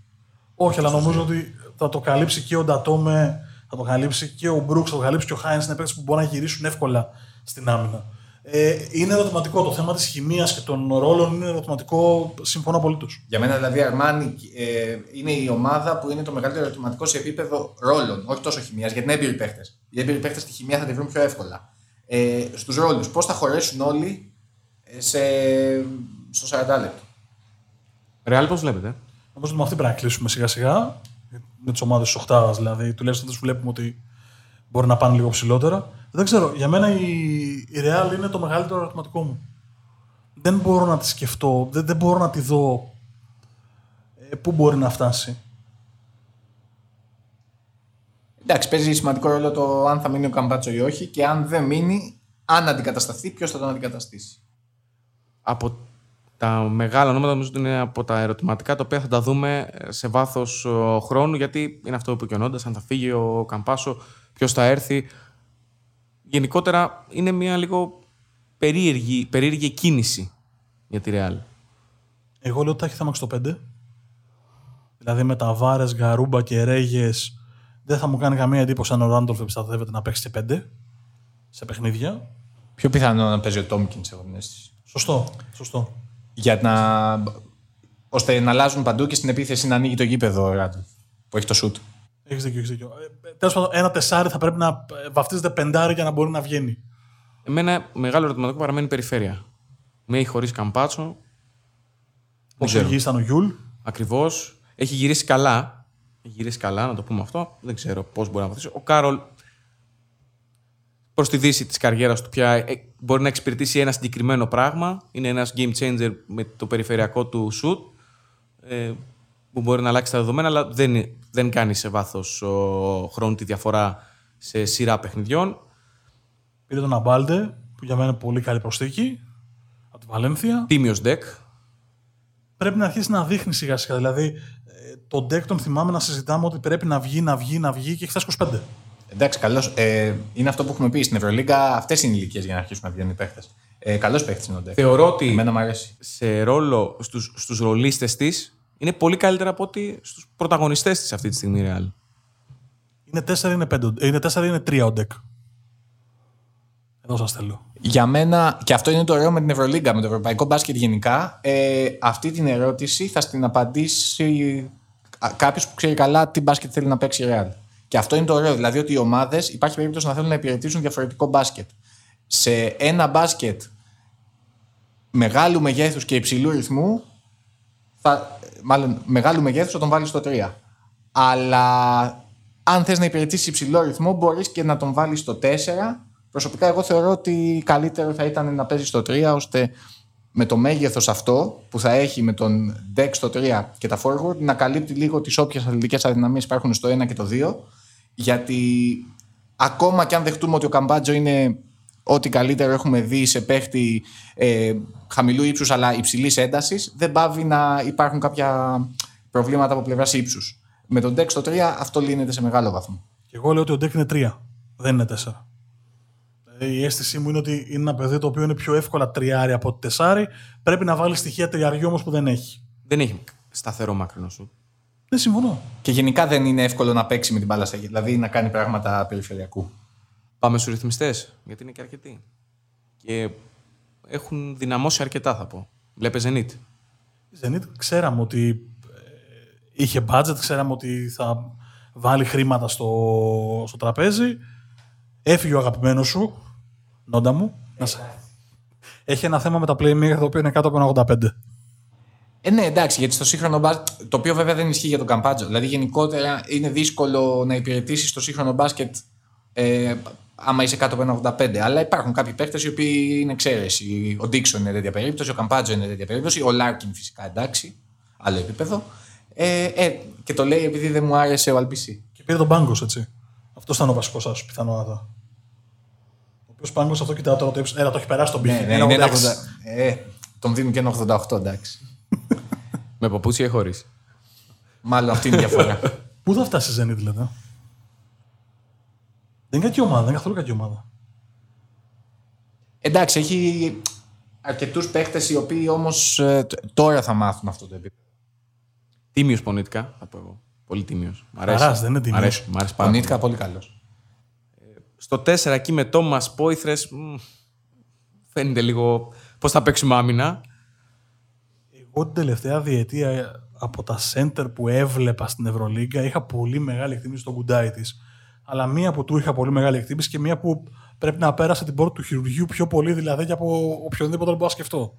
Όχι, αλλά νομίζω ότι θα το καλύψει και ο Ντατόμε, θα το καλύψει και ο Μπρούξ, θα το καλύψει και ο Χάινς. Είναι παίκτες που μπορούν να γυρίσουν εύκολα στην άμυνα. Ε, είναι ερωτηματικό. Το θέμα της χημίας και των ρόλων είναι ερωτηματικό. Συμφωνώ απολύτως. Για μένα δηλαδή η Αρμάνι ε, είναι η ομάδα που είναι το μεγαλύτερο ερωτηματικό σε επίπεδο ρόλων, όχι τόσο χημίας, γιατί είναι έμπειροι παίχτε. Οι έμπειροι παίχτε στη χημία θα τη βρουν πιο εύκολα. Ε, Στους ρόλους, πώς θα χωρέσουν όλοι ε, σε, στο 40 λεπτό; Ρεάλ, πώς βλέπετε; Νομίζω ότι με αυτή πρέπει να κλείσουμε σιγά σιγά. Με τις ομάδες της Οχτάδα δηλαδή. Τουλάχιστον τους βλέπουμε ότι μπορεί να πάνε λίγο ψηλότερα. Δεν ξέρω. Για μένα η, η Real είναι το μεγαλύτερο ερωτηματικό μου. Δεν μπορώ να τη σκεφτώ. Δεν, δεν μπορώ να τη δω ε, πού μπορεί να φτάσει. Εντάξει, παίζει σημαντικό ρόλο το αν θα μείνει ο Καμπάτσο ή όχι και αν δεν μείνει, αν αντικατασταθεί, ποιος θα τον αντικαταστήσει. Από τα μεγάλα ονόματα νομίζω ότι είναι από τα ερωτηματικά τα οποία θα τα δούμε σε βάθος χρόνου γιατί είναι αυτό που είπε και ο Νόντας, αν θα φύγει ο Καμπάσο, ποιος θα έρθει. Γενικότερα είναι μια λίγο περίεργη, περίεργη κίνηση για τη Ρεάλ. Εγώ λέω ότι θα έχει θέμα στο 5. Δηλαδή με τα Βάρες, Γκαρούμπα και Ρέγες δεν θα μου κάνει καμία εντύπωση αν ο Ράντολφ επισταθεύεται να παίξει και 5 σε παιχνίδια. Πιο πιθανό να παίζει ο Τόμκινς, έχω την αίσθηση. Σωστό. Σωστό. Για να. ώστε να αλλάζουν παντού και στην επίθεση να ανοίγει το γήπεδο ο Ράντολφ, που έχει το σουτ. Έχεις δίκιο. Έχεις δίκιο. Ε, Τέλος πάντων, ένα τεσάρι θα πρέπει να ε, βαφτίζεται πεντάρι για να μπορεί να βγαίνει. Εμένα μεγάλο ερωτηματικό παραμένει η περιφέρεια. Με ή χωρίς Καμπάτσο. Όσο υγιή ήταν ο Γιουλ. Ακριβώς. Έχει γυρίσει καλά. Έχει γυρίσει καλά, να το πούμε αυτό. Δεν ξέρω πώς μπορεί να βοηθήσει. Ο Κάρολ προς τη δύση της καριέρας του πια ε, μπορεί να εξυπηρετήσει ένα συγκεκριμένο πράγμα. Είναι ένας game changer με το περιφερειακό του shoot. Ε, που μπορεί να αλλάξει τα δεδομένα, αλλά δεν, δεν κάνει σε βάθος χρόνου τη διαφορά σε σειρά παιχνιδιών. Πήρε τον Αμπάλτε, που για μένα είναι πολύ καλή προσθήκη. Από τη Βαλένθια. Τίμιος deck. Πρέπει να αρχίσει να δείχνει σιγά σιγά. Δηλαδή, ε, τον deck τον θυμάμαι να συζητάμε ότι πρέπει να βγει, να βγει, να βγει και έχει φτάσει 25. Εντάξει, καλώ. Ε, είναι αυτό που έχουμε πει στην Ευρωλίγκα. Αυτές είναι οι ηλικίες για να αρχίσουν να βγαίνουν οι παίχτε. Ε, Καλός παίχτη είναι ο Ντεκ. Θεωρώ ότι Εμένα μου αρέσει. σε ρόλο στους, στους ρολίστες της είναι πολύ καλύτερα από ότι στους πρωταγωνιστές της αυτή τη στιγμή η Real. Είναι 4 είναι 5. Είναι 4 είναι 3 ο deck. Εδώ σας θέλω. Για μένα, και αυτό είναι το ωραίο με την Ευρωλίγκα, με το ευρωπαϊκό μπάσκετ γενικά, ε, αυτή την ερώτηση θα στην απαντήσει κάποιος που ξέρει καλά τι μπάσκετ θέλει να παίξει η Real. Και αυτό είναι το ωραίο. Δηλαδή ότι οι ομάδες υπάρχει περίπτωση να θέλουν να υπηρετήσουν διαφορετικό μπάσκετ. Σε ένα μπάσκετ μεγάλου μεγέθους και υψηλού ρυθμού, θα, μάλλον μεγάλου μεγέθους θα τον βάλεις στο 3. Αλλά αν θες να υπηρετήσεις υψηλό ρυθμό, μπορείς και να τον βάλεις στο 4. Προσωπικά, εγώ θεωρώ ότι καλύτερο θα ήταν να παίζεις στο 3, ώστε με το μέγεθος αυτό που θα έχει με τον deck στο 3 και τα forward να καλύπτει λίγο τις όποιες αθλητικές αδυναμίες υπάρχουν στο 1 και το 2. Γιατί ακόμα και αν δεχτούμε ότι ο Καμπάτζο είναι ό,τι καλύτερο έχουμε δει σε παίχτη ε, χαμηλού ύψους αλλά υψηλής έντασης, δεν πάβει να υπάρχουν κάποια προβλήματα από πλευράς ύψους. Με τον deck στο 3 αυτό λύνεται σε μεγάλο βαθμό. Και εγώ λέω ότι ο deck είναι 3, δεν είναι 4. Δηλαδή, η αίσθησή μου είναι ότι είναι ένα παιδί το οποίο είναι πιο εύκολα τριάρι από ότι τεσάρι. Πρέπει να βάλει στοιχεία τριαριού όμως που δεν έχει. Δεν έχει σταθερό μάκρυνο σου. Δεν συμφωνώ. Και γενικά δεν είναι εύκολο να παίξει με την μπάλα στα δηλαδή να κάνει πράγματα περιφερειακού. Πάμε στους ρυθμιστές, γιατί είναι και αρκετοί. Και έχουν δυναμώσει αρκετά, θα πω. Βλέπε Zenit. Η Zenit ξέραμε ότι ε, είχε budget, ξέραμε ότι θα βάλει χρήματα στο, στο τραπέζι. Έφυγε ο αγαπημένος σου, νόντα μου. Να σε... Έχει ένα θέμα με τα playmaker το οποίο είναι κάτω από 85. Ε, ναι, εντάξει, γιατί στο σύγχρονο μπάσκετ. Το οποίο βέβαια δεν ισχύει για τον Καμπάτσο. Δηλαδή, γενικότερα είναι δύσκολο να υπηρετήσεις στο σύγχρονο μπάσκετ ε, άμα είσαι κάτω από 85. Αλλά υπάρχουν κάποιοι παίχτες οι οποίοι είναι εξαίρεση. Ο Ντίξον είναι τέτοια περίπτωση, ο Καμπάτσο είναι τέτοια περίπτωση, ο Λάρκιν φυσικά εντάξει, άλλο επίπεδο. Ε, ε, και το λέει επειδή δεν μου άρεσε ο Αλμπισί. Και πήρε τον Πάγκος, έτσι. Αυτό ήταν ο βασικός σας πιθανότατα. Ο οποίος Πάγκος αυτό κοιτάω τώρα το ύψο. Έλα, το έχει περάσει τον Ναι, πύχη. ναι, Ένα είναι ένα 86. 80. Ε, τον δίνουν και ένα 88, εντάξει. Με παπούτσια ή χωρίς; Μάλλον αυτή είναι η διαφορά. <laughs> Πού θα φτάσει η Zenit, δηλαδή. Δεν είναι κακή ομάδα, δεν είναι καθόλου κακή ομάδα. εντάξει, έχει αρκετούς παίχτες οι οποίοι όμως τώρα θα μάθουν αυτό το επίπεδο. Τίμιος πονητικά, θα πω εγώ. Πολύ τίμιος. Μ' αρέσει. Χαράς, δεν είναι Μ' τίμιος. αρέσει, μ' αρέσει Ο πάρα πολύ. Νίτκα πολύ καλός. Στο 4 εκεί με Τόμας Πόηθρες. Φαίνεται λίγο πώς θα παίξουμε άμυνα. Εγώ την τελευταία διετία από τα center που έβλεπα στην Ευρωλίγκα είχα πολύ μεγάλη εκτίμηση στον κουντάι της. Αλλά μία που του είχα πολύ μεγάλη εκτίμηση και μία που πρέπει να πέρασε την πόρτα του χειρουργείου πιο πολύ δηλαδή και από οποιονδήποτε άλλο μπορώ να σκεφτώ.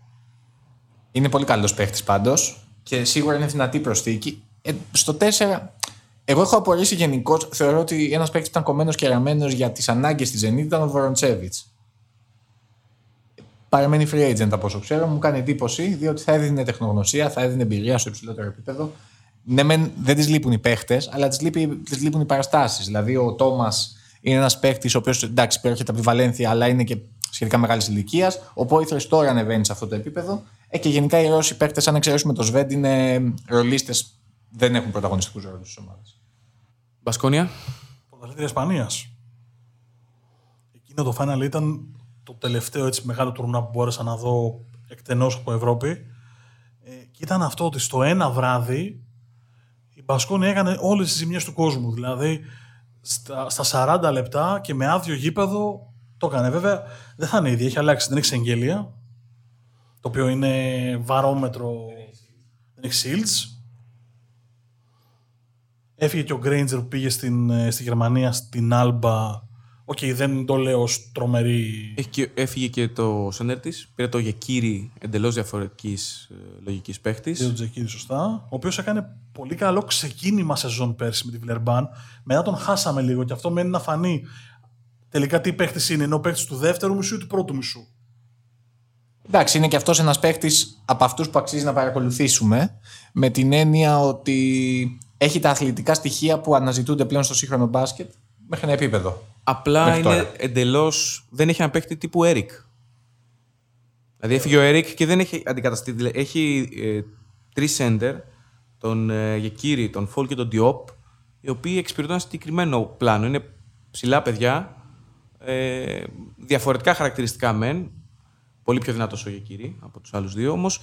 Είναι πολύ καλός παίχτης πάντως και σίγουρα είναι δυνατή προσθήκη. Ε, στο 4, εγώ έχω απορρίσει γενικώς. Θεωρώ ότι ένας παίχτης που ήταν κομμένος και ραμμένος για τις ανάγκες της Zenit ήταν ο Βοροντσέβιτ. Παραμένει free agent από όσο ξέρω. Μου κάνει εντύπωση διότι θα έδινε τεχνογνωσία, θα έδινε εμπειρία στο υψηλότερο επίπεδο. Ναι, μεν, δεν της λείπουν οι παίχτες, αλλά της τις λείπουν οι παραστάσεις. Δηλαδή, ο Τόμας είναι ένας παίχτης ο οποίος εντάξει, προέρχεται από τη Βαλένθια, αλλά είναι και σχετικά μεγάλης ηλικίας. Ο Πόηθρες τώρα ανεβαίνει σε αυτό το επίπεδο. Ε, και γενικά οι Ρώσοι παίχτες, αν εξαιρέσουμε το Σβέντ, είναι ρολίστες. Δεν έχουν πρωταγωνιστικούς ρόλους στις ομάδες. Μπασκόνια. Πρωταθλήτρια Ισπανίας. Εκείνο το final ήταν το τελευταίο έτσι, μεγάλο τουρνά που μπόρεσα να δω εκτενώς από Ευρώπη. Ε, και ήταν αυτό ότι στο ένα βράδυ η Μπασκόνη έκανε όλες τις ζημιές του κόσμου. Δηλαδή στα, στα 40 λεπτά και με άδειο γήπεδο το έκανε. Βέβαια δεν θα είναι ίδια, έχει αλλάξει, δεν έχει εγγέλια. Το οποίο είναι βαρόμετρο. Δεν έχει Shields. Έφυγε και ο Γκρέιντζερ που πήγε στην, ε, στη Γερμανία, στην Άλμπα. Οκ, δεν το λέω ως τρομερή. Έχει και- έφυγε και το σέντερ της. Πήρε τον Τζεκίρι εντελώς διαφορετικής λογικής παίχτης. Δύο Τζεκίρι, σωστά. Ο οποίος έκανε πολύ καλό ξεκίνημα σεζόν πέρσι με τη Βιλερμπάν. Μετά τον χάσαμε λίγο και αυτό μένει να φανεί τελικά τι παίχτης είναι. Είναι ο παίχτης του δεύτερου μισού ή του πρώτου μισού; Εντάξει, είναι και αυτός ένας παίχτης από αυτούς που αξίζει να παρακολουθήσουμε. Με την έννοια ότι έχει τα αθλητικά στοιχεία που αναζητούνται πλέον στο σύγχρονο μπάσκετ μέχρι ένα επίπεδο. Απλά Μέχρι είναι τώρα. εντελώς. Δεν έχει ένα παίχτη τύπου Eric. Δηλαδή έφυγε ο Eric και δεν έχει αντικαταστεί. δηλαδή, Έχει ε, τρεις σέντερ, τον ε, Γεκύρι, τον Φολ και τον Diop, οι οποίοι εξυπηρετούν ένα συγκεκριμένο πλάνο. Είναι ψηλά παιδιά, ε, διαφορετικά χαρακτηριστικά μεν, πολύ πιο δυνατός ο Γεκύρι από τους άλλους δύο, όμως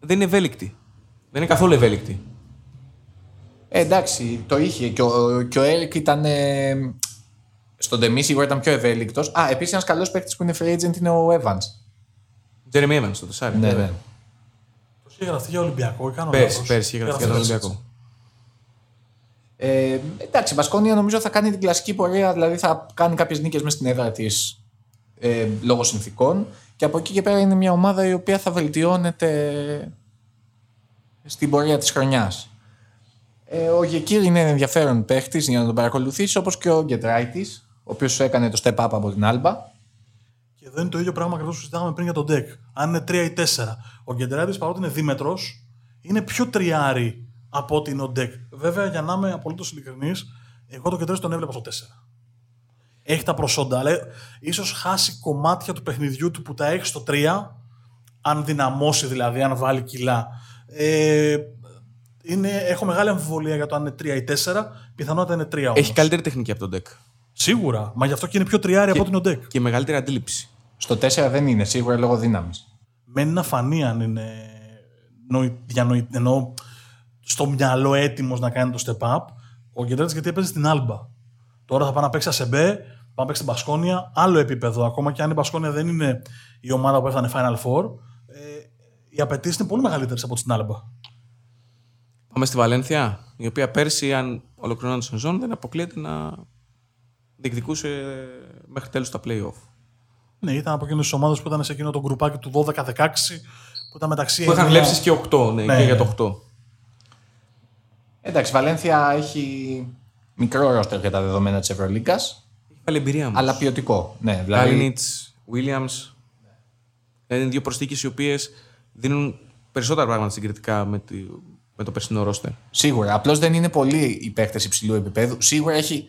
δεν είναι ευέλικτοι. Δεν είναι καθόλου ευέλικτοι. Ε, εντάξει, το είχε. Και ο, και ο Έρικ ήταν. Ε, στον Τεμή σίγουρα ήταν πιο ευέλικτος. Α, επίσης ένας καλός παίκτης που είναι free agent είναι ο Evans. Jeremy Evans, το τεσάρι. Ναι, βέβαια. ναι. Πώς είχε γραφτεί για Ολυμπιακό, ή κάνω Πέρσι, λάθος; πέρσι είχε γραφτεί για τον Ολυμπιακό. Ε, εντάξει, η Μπασκόνια νομίζω θα κάνει την κλασική πορεία, δηλαδή θα κάνει κάποιες νίκες μέσα στην έδρα της ε, λόγω συνθήκων. Και από εκεί και πέρα είναι μια ομάδα η οποία θα βελτιώνεται στην πορεία της χρονιάς. Ε, ο Γεκύρ είναι ενδιαφέρον παίχτη για να τον παρακολουθήσει, όπως και ο Γκετράιτη, ο οποίος έκανε το step up από την Άλμπα. Και εδώ είναι το ίδιο πράγμα ακριβώς που συζητάγαμε πριν για τον deck. Αν είναι 3 ή 4. Ο Γκεντράιτη παρότι είναι δίμετρος, είναι πιο τριάρι από ότι είναι ο deck. Βέβαια, για να είμαι απολύτως ειλικρινής, εγώ τον Γκεντράιτη τον έβλεπα στο 4. Έχει τα προσόντα, αλλά ίσως χάσει κομμάτια του παιχνιδιού του που τα έχει στο 3, αν δυναμώσει δηλαδή, αν βάλει κιλά. Ε, είναι, έχω μεγάλη αμφιβολία για το αν είναι 3 ή 4. Πιθανότατα είναι 3 όμως. Έχει καλύτερη τεχνική από τον deck. Σίγουρα. Μα γι' αυτό και είναι πιο τριάρι από ότι είναι ο deck. Και μεγαλύτερη αντίληψη. Στο 4 δεν είναι, σίγουρα λόγω δύναμης. Μένει να φανεί αν είναι νοη, διανοη, εννοώ, στο μυαλό έτοιμος να κάνει το step up. Ο Γκεντράτη γιατί έπαιζε στην Άλμπα. Τώρα θα πάει να παίξει ΑΣΕΜΠΕ, πάει να παίξει στην Πασκόνια, άλλο επίπεδο. Ακόμα και αν η Πασκόνια δεν είναι η ομάδα που έφτανε Final Four, ε, οι απαιτήσεις είναι πολύ μεγαλύτερες από την Άλμπα. Πάμε στη Βαλένθια, η οποία πέρσι, αν ολοκληρώνονταν τη σεζόν, δεν αποκλείεται να διεκδικούσε μέχρι τέλου τα playoff. Ναι, ήταν από εκείνες τις ομάδες που ήταν σε εκείνο το γκρουπάκι του 12-16 που ήταν μεταξύ. Που είχαν εννέα- βλέψεις και 8, ναι, Ναι. και για το 8. Εντάξει, η Βαλένθια έχει μικρό ρόστερ για τα δεδομένα της Ευρωλίγκας, Έχει πάλι εμπειρία μου. αλλά ποιοτικό. Ναι, δηλαδή, Κάλινιτ, Williams. Είναι δύο προσθήκες οι οποίες δίνουν περισσότερα πράγματα συγκριτικά με, τη, με το περσινό ρόστερ. Σίγουρα. Απλώς δεν είναι πολλοί οι παίχτες υψηλού επίπεδου. Σίγουρα έχει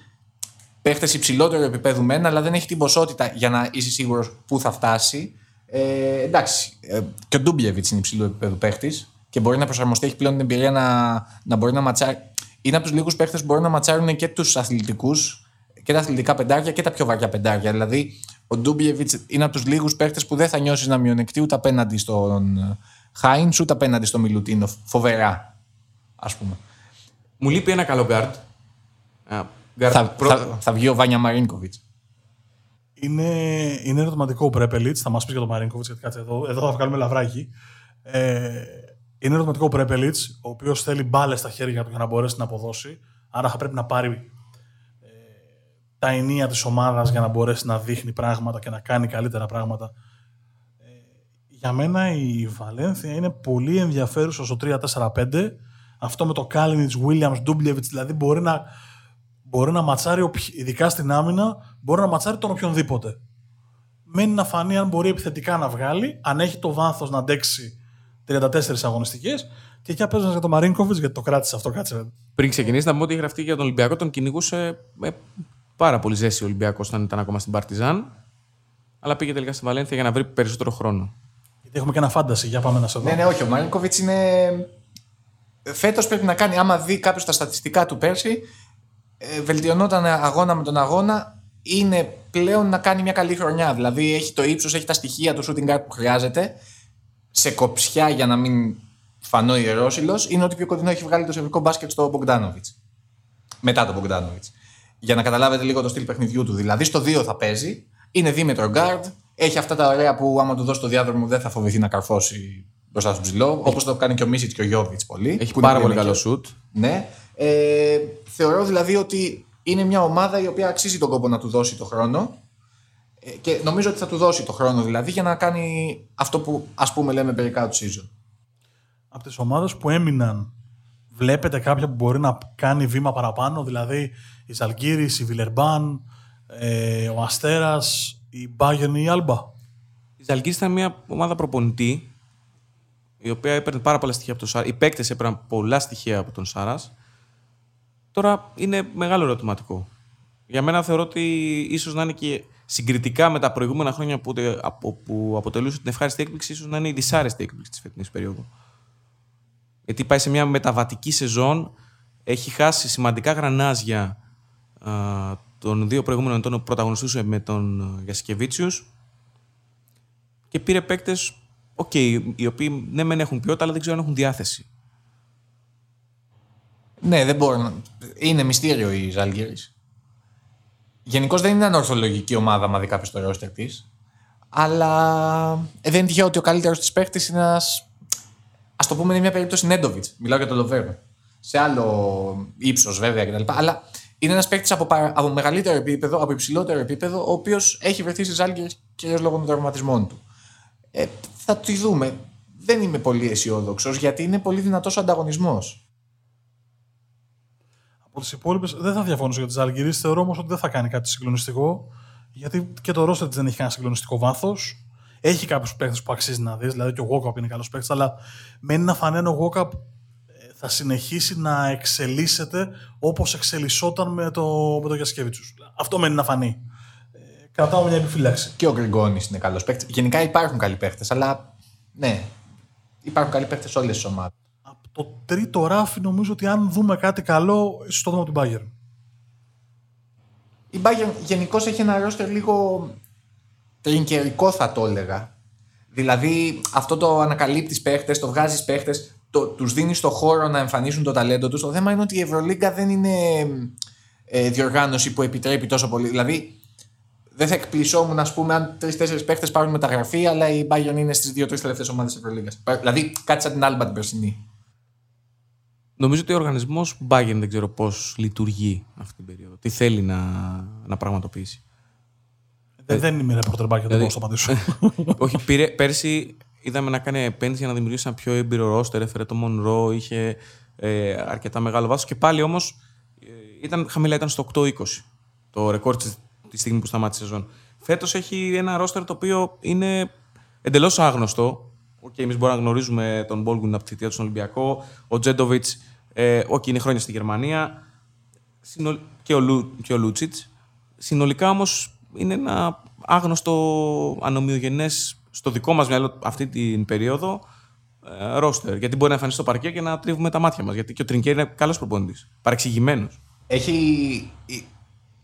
παίχτες υψηλότερου επίπεδου μεν, αλλά δεν έχει την ποσότητα για να είσαι σίγουρος πού θα φτάσει. Ε, εντάξει. Ε, και ο Ντούμπλιεβιτς είναι υψηλού επίπεδου παίχτης και μπορεί να προσαρμοστεί. Έχει πλέον την εμπειρία να, να μπορεί να ματσάρει. Είναι από τους λίγους παίχτες που μπορούν να ματσάρουν και τους αθλητικούς και τα αθλητικά πεντάρια και τα πιο βαριά πεντάρια. Δηλαδή, ο Ντούμπλιεβιτς είναι από τους λίγους παίχτες που δεν θα νιώσεις να μειονεκτεί ούτε απέναντι στον Χάιν ούτε απέναντι στον Μιλουτίνοφ. Φοβερά, ας πούμε. Μου λείπει ένα καλό guard. Α, guard θα, προ- θα, θα βγει ο Βάνια Μαρίνκοβιτς. Είναι, είναι ερωτηματικό ο Πρέπελιτς. Θα μας πεις για τον Μαρίνκοβιτς, γιατί κάτσε εδώ, εδώ θα βγάλουμε λαβράκι. Ε, είναι ερωτηματικό ο Πρέπελιτς, ο οποίος θέλει μπάλες στα χέρια του για να μπορέσει να αποδώσει. Άρα θα πρέπει να πάρει ε, τα ενία της ομάδας για να μπορέσει να δείχνει πράγματα και να κάνει καλύτερα πράγματα. Ε, για μένα η Βαλένθια είναι πολύ ενδιαφέρουσα στο 3-4-5. Αυτό με το Κάλινιτ, Williams, Ντούμπλεβιτ, δηλαδή μπορεί να, μπορεί να ματσάρει, οποι- ειδικά στην άμυνα, μπορεί να ματσάρει τον οποιονδήποτε. Μένει να φανεί αν μπορεί επιθετικά να βγάλει, αν έχει το βάθος να αντέξει 34 αγωνιστικές. Και εκεί παίζοντα για τον Μαρίνκοβιτς, γιατί το κράτησε αυτό, κάτσε. Πριν ξεκινήσει, να πούμε ότι η γραφτή για τον Ολυμπιακό τον κυνηγούσε με πάρα πολύ ζέση ο Ολυμπιακός όταν ήταν ακόμα στην Παρτιζάν. Αλλά πήγε τελικά στη Βαλένθια για να βρει περισσότερο χρόνο. Γιατί έχουμε και ένα φάνταση, για πάμε να σε δω. Ναι, ναι, όχι. Ο Μαρίνκοβιτς είναι. Φέτος πρέπει να κάνει, άμα δει κάποιος τα στατιστικά του πέρσι, ε, βελτιωνόταν αγώνα με τον αγώνα. Είναι πλέον να κάνει μια καλή χρονιά. Δηλαδή έχει το ύψος, έχει τα στοιχεία του shooting guard που χρειάζεται. Σε κοψιά για να μην φανώ ιερόσιλος, είναι ότι πιο κοντινό έχει βγάλει το σερβικό μπάσκετ στο Μπογκδάνοβιτ. Μετά τον Μπογκδάνοβιτ. Για να καταλάβετε λίγο το στυλ παιχνιδιού του. Δηλαδή στο 2 θα παίζει, είναι δίμετρο guard, έχει αυτά τα ωραία που άμα του δώσει το διάδρομο δεν θα φοβηθεί να καρφώσει μπροστά στον ψηλό, όπως το κάνει και ο Μίσιτ και ο Γιώβιτς πολύ. Έχει που είναι πάρα πολύ playmaker. καλό σουτ. Ναι. Ε, θεωρώ δηλαδή ότι είναι μια ομάδα η οποία αξίζει τον κόπο να του δώσει το χρόνο. Ε, και νομίζω ότι θα του δώσει το χρόνο δηλαδή για να κάνει αυτό που ας πούμε λέμε περικά του season. Από τις ομάδες που έμειναν, βλέπετε κάποια που μπορεί να κάνει βήμα παραπάνω, δηλαδή η Ζαλγκύρη, η Βιλερμπάν, ε, ο Αστέρας, η Μπάγεν ή η Άλμπα. Η Ζαλγκύρη ήταν μια ομάδα προπονητή, η οποία έπαιρνε πάρα πολλά στοιχεία από τον Σάρα. Οι παίκτες έπαιρναν πολλά στοιχεία από τον Σάρα. Τώρα είναι μεγάλο ερωτηματικό. Για μένα θεωρώ ότι ίσως να είναι και συγκριτικά με τα προηγούμενα χρόνια που, από, που αποτελούσε την ευχάριστη έκπληξη, ίσως να είναι η δυσάρεστη έκπληξη της φετινής περίοδου. Γιατί πάει σε μια μεταβατική σεζόν, έχει χάσει σημαντικά γρανάζια α, των δύο προηγούμενων ετών που πρωταγωνιστούσε με τον Γιασκεβίτσιους και πήρε παίκτες, οκ, οι οποίοι ναι, μεν έχουν ποιότητα, αλλά δεν ξέρω αν έχουν διάθεση. Ναι, δεν μπορώ να... Είναι μυστήριο η Ζαλγκίρις. Γενικώς δεν είναι ανορθολογική ομάδα, άμα δει κάποιος το ρόστερ της. Αλλά ε, δεν είναι τυχαίο ότι ο καλύτερος της παίχτη είναι ένας. Α το πούμε, είναι μια περίπτωση Νέντοβιτς. Μιλάω για τον Λοβέρνο. Σε άλλο ύψος βέβαια κτλ. Αλλά είναι ένας παίκτης από, παρα- από μεγαλύτερο επίπεδο, από υψηλότερο επίπεδο, ο οποίος έχει βρεθεί στη Ζάλγκη κυρίως λόγω των τραυματισμών του. Ε, θα τη δούμε. Δεν είμαι πολύ αισιόδοξος γιατί είναι πολύ δυνατός ο ανταγωνισμός. Από τις υπόλοιπες δεν θα διαφωνήσω για τις Ζαλγκυρίε. Θεωρώ όμως ότι δεν θα κάνει κάτι συγκλονιστικό. Γιατί και το Ρώστερ δεν έχει κανένα συγκλονιστικό βάθος. Έχει κάποιους παίκτες που αξίζει να δεις, δηλαδή και ο Γόκαπ είναι καλός παίκτης, αλλά μένει να φαναίνει ο Γόκαπ θα συνεχίσει να εξελίσσεται όπως εξελισσόταν με το, με το Αυτό μένει να φανεί. Ε, κρατάω μια επιφύλαξη. Και ο Γκριγκόνης είναι καλός παίκτης. Γενικά υπάρχουν καλοί παίκτες, αλλά ναι, υπάρχουν καλοί παίκτες σε όλες τις ομάδες. Από το τρίτο ράφι νομίζω ότι αν δούμε κάτι καλό, ίσω το δούμε από την Bayern. Η Bayern γενικώς έχει ένα ρόστερ λίγο τρινκερικό θα το έλεγα. Δηλαδή αυτό το ανακαλύπτεις παίχτες, το βγάζεις παίχτες, τους δίνεις το χώρο να εμφανίσουν το ταλέντο τους. Το θέμα είναι ότι η Ευρωλίγκα δεν είναι ε, διοργάνωση που επιτρέπει τόσο πολύ. Δηλαδή δεν θα εκπλησόμουν, ας πούμε, αν τρει-τέσσερι παίχτες πάρουν μεταγραφή, αλλά η Bayern είναι στις δύο-τρεις τελευταίες ομάδες της Ευρωλίγκας. Δηλαδή κάτι σαν την Άλμπα την περσινή. Νομίζω ότι ο οργανισμός Bayern δεν ξέρω πώς λειτουργεί αυτή την περίοδο. Τι θέλει να, να πραγματοποιήσει. Ε, δεν είμαι ρεπορτερ Bayern, δεν μπορώ να το απαντήσω. Όχι, πήρε, πέρσι είδαμε να κάνει επένδυση για να δημιουργήσει ένα πιο έμπειρο ρόστερ. Έφερε το Μονρό, είχε ε, αρκετά μεγάλο βάθος και πάλι όμως ε, ήταν χαμηλά, ήταν στο 8-20 το ρεκόρ της, τη στιγμή που σταμάτησε η σεζόν. Φέτος έχει ένα ρόστερ το οποίο είναι εντελώς άγνωστο. Okay, εμείς μπορούμε να γνωρίζουμε τον Μπόλγκουν από τη θητεία του στον Ολυμπιακό. Ο Τζέντοβιτς, ε, okay, είναι χρόνια στη Γερμανία. Και ο, Λου, και ο Λούτσιτς. Συνολικά όμως είναι ένα άγνωστο ανομοιογενές στο δικό μας μυαλό αυτή την περίοδο ε, ρόστερ. Γιατί μπορεί να εμφανίσει στο παρκέ και να τρίβουμε τα μάτια μας. Γιατί και ο Τρινκέρ είναι καλός προπονητής. Παρεξηγημένος. Έχει.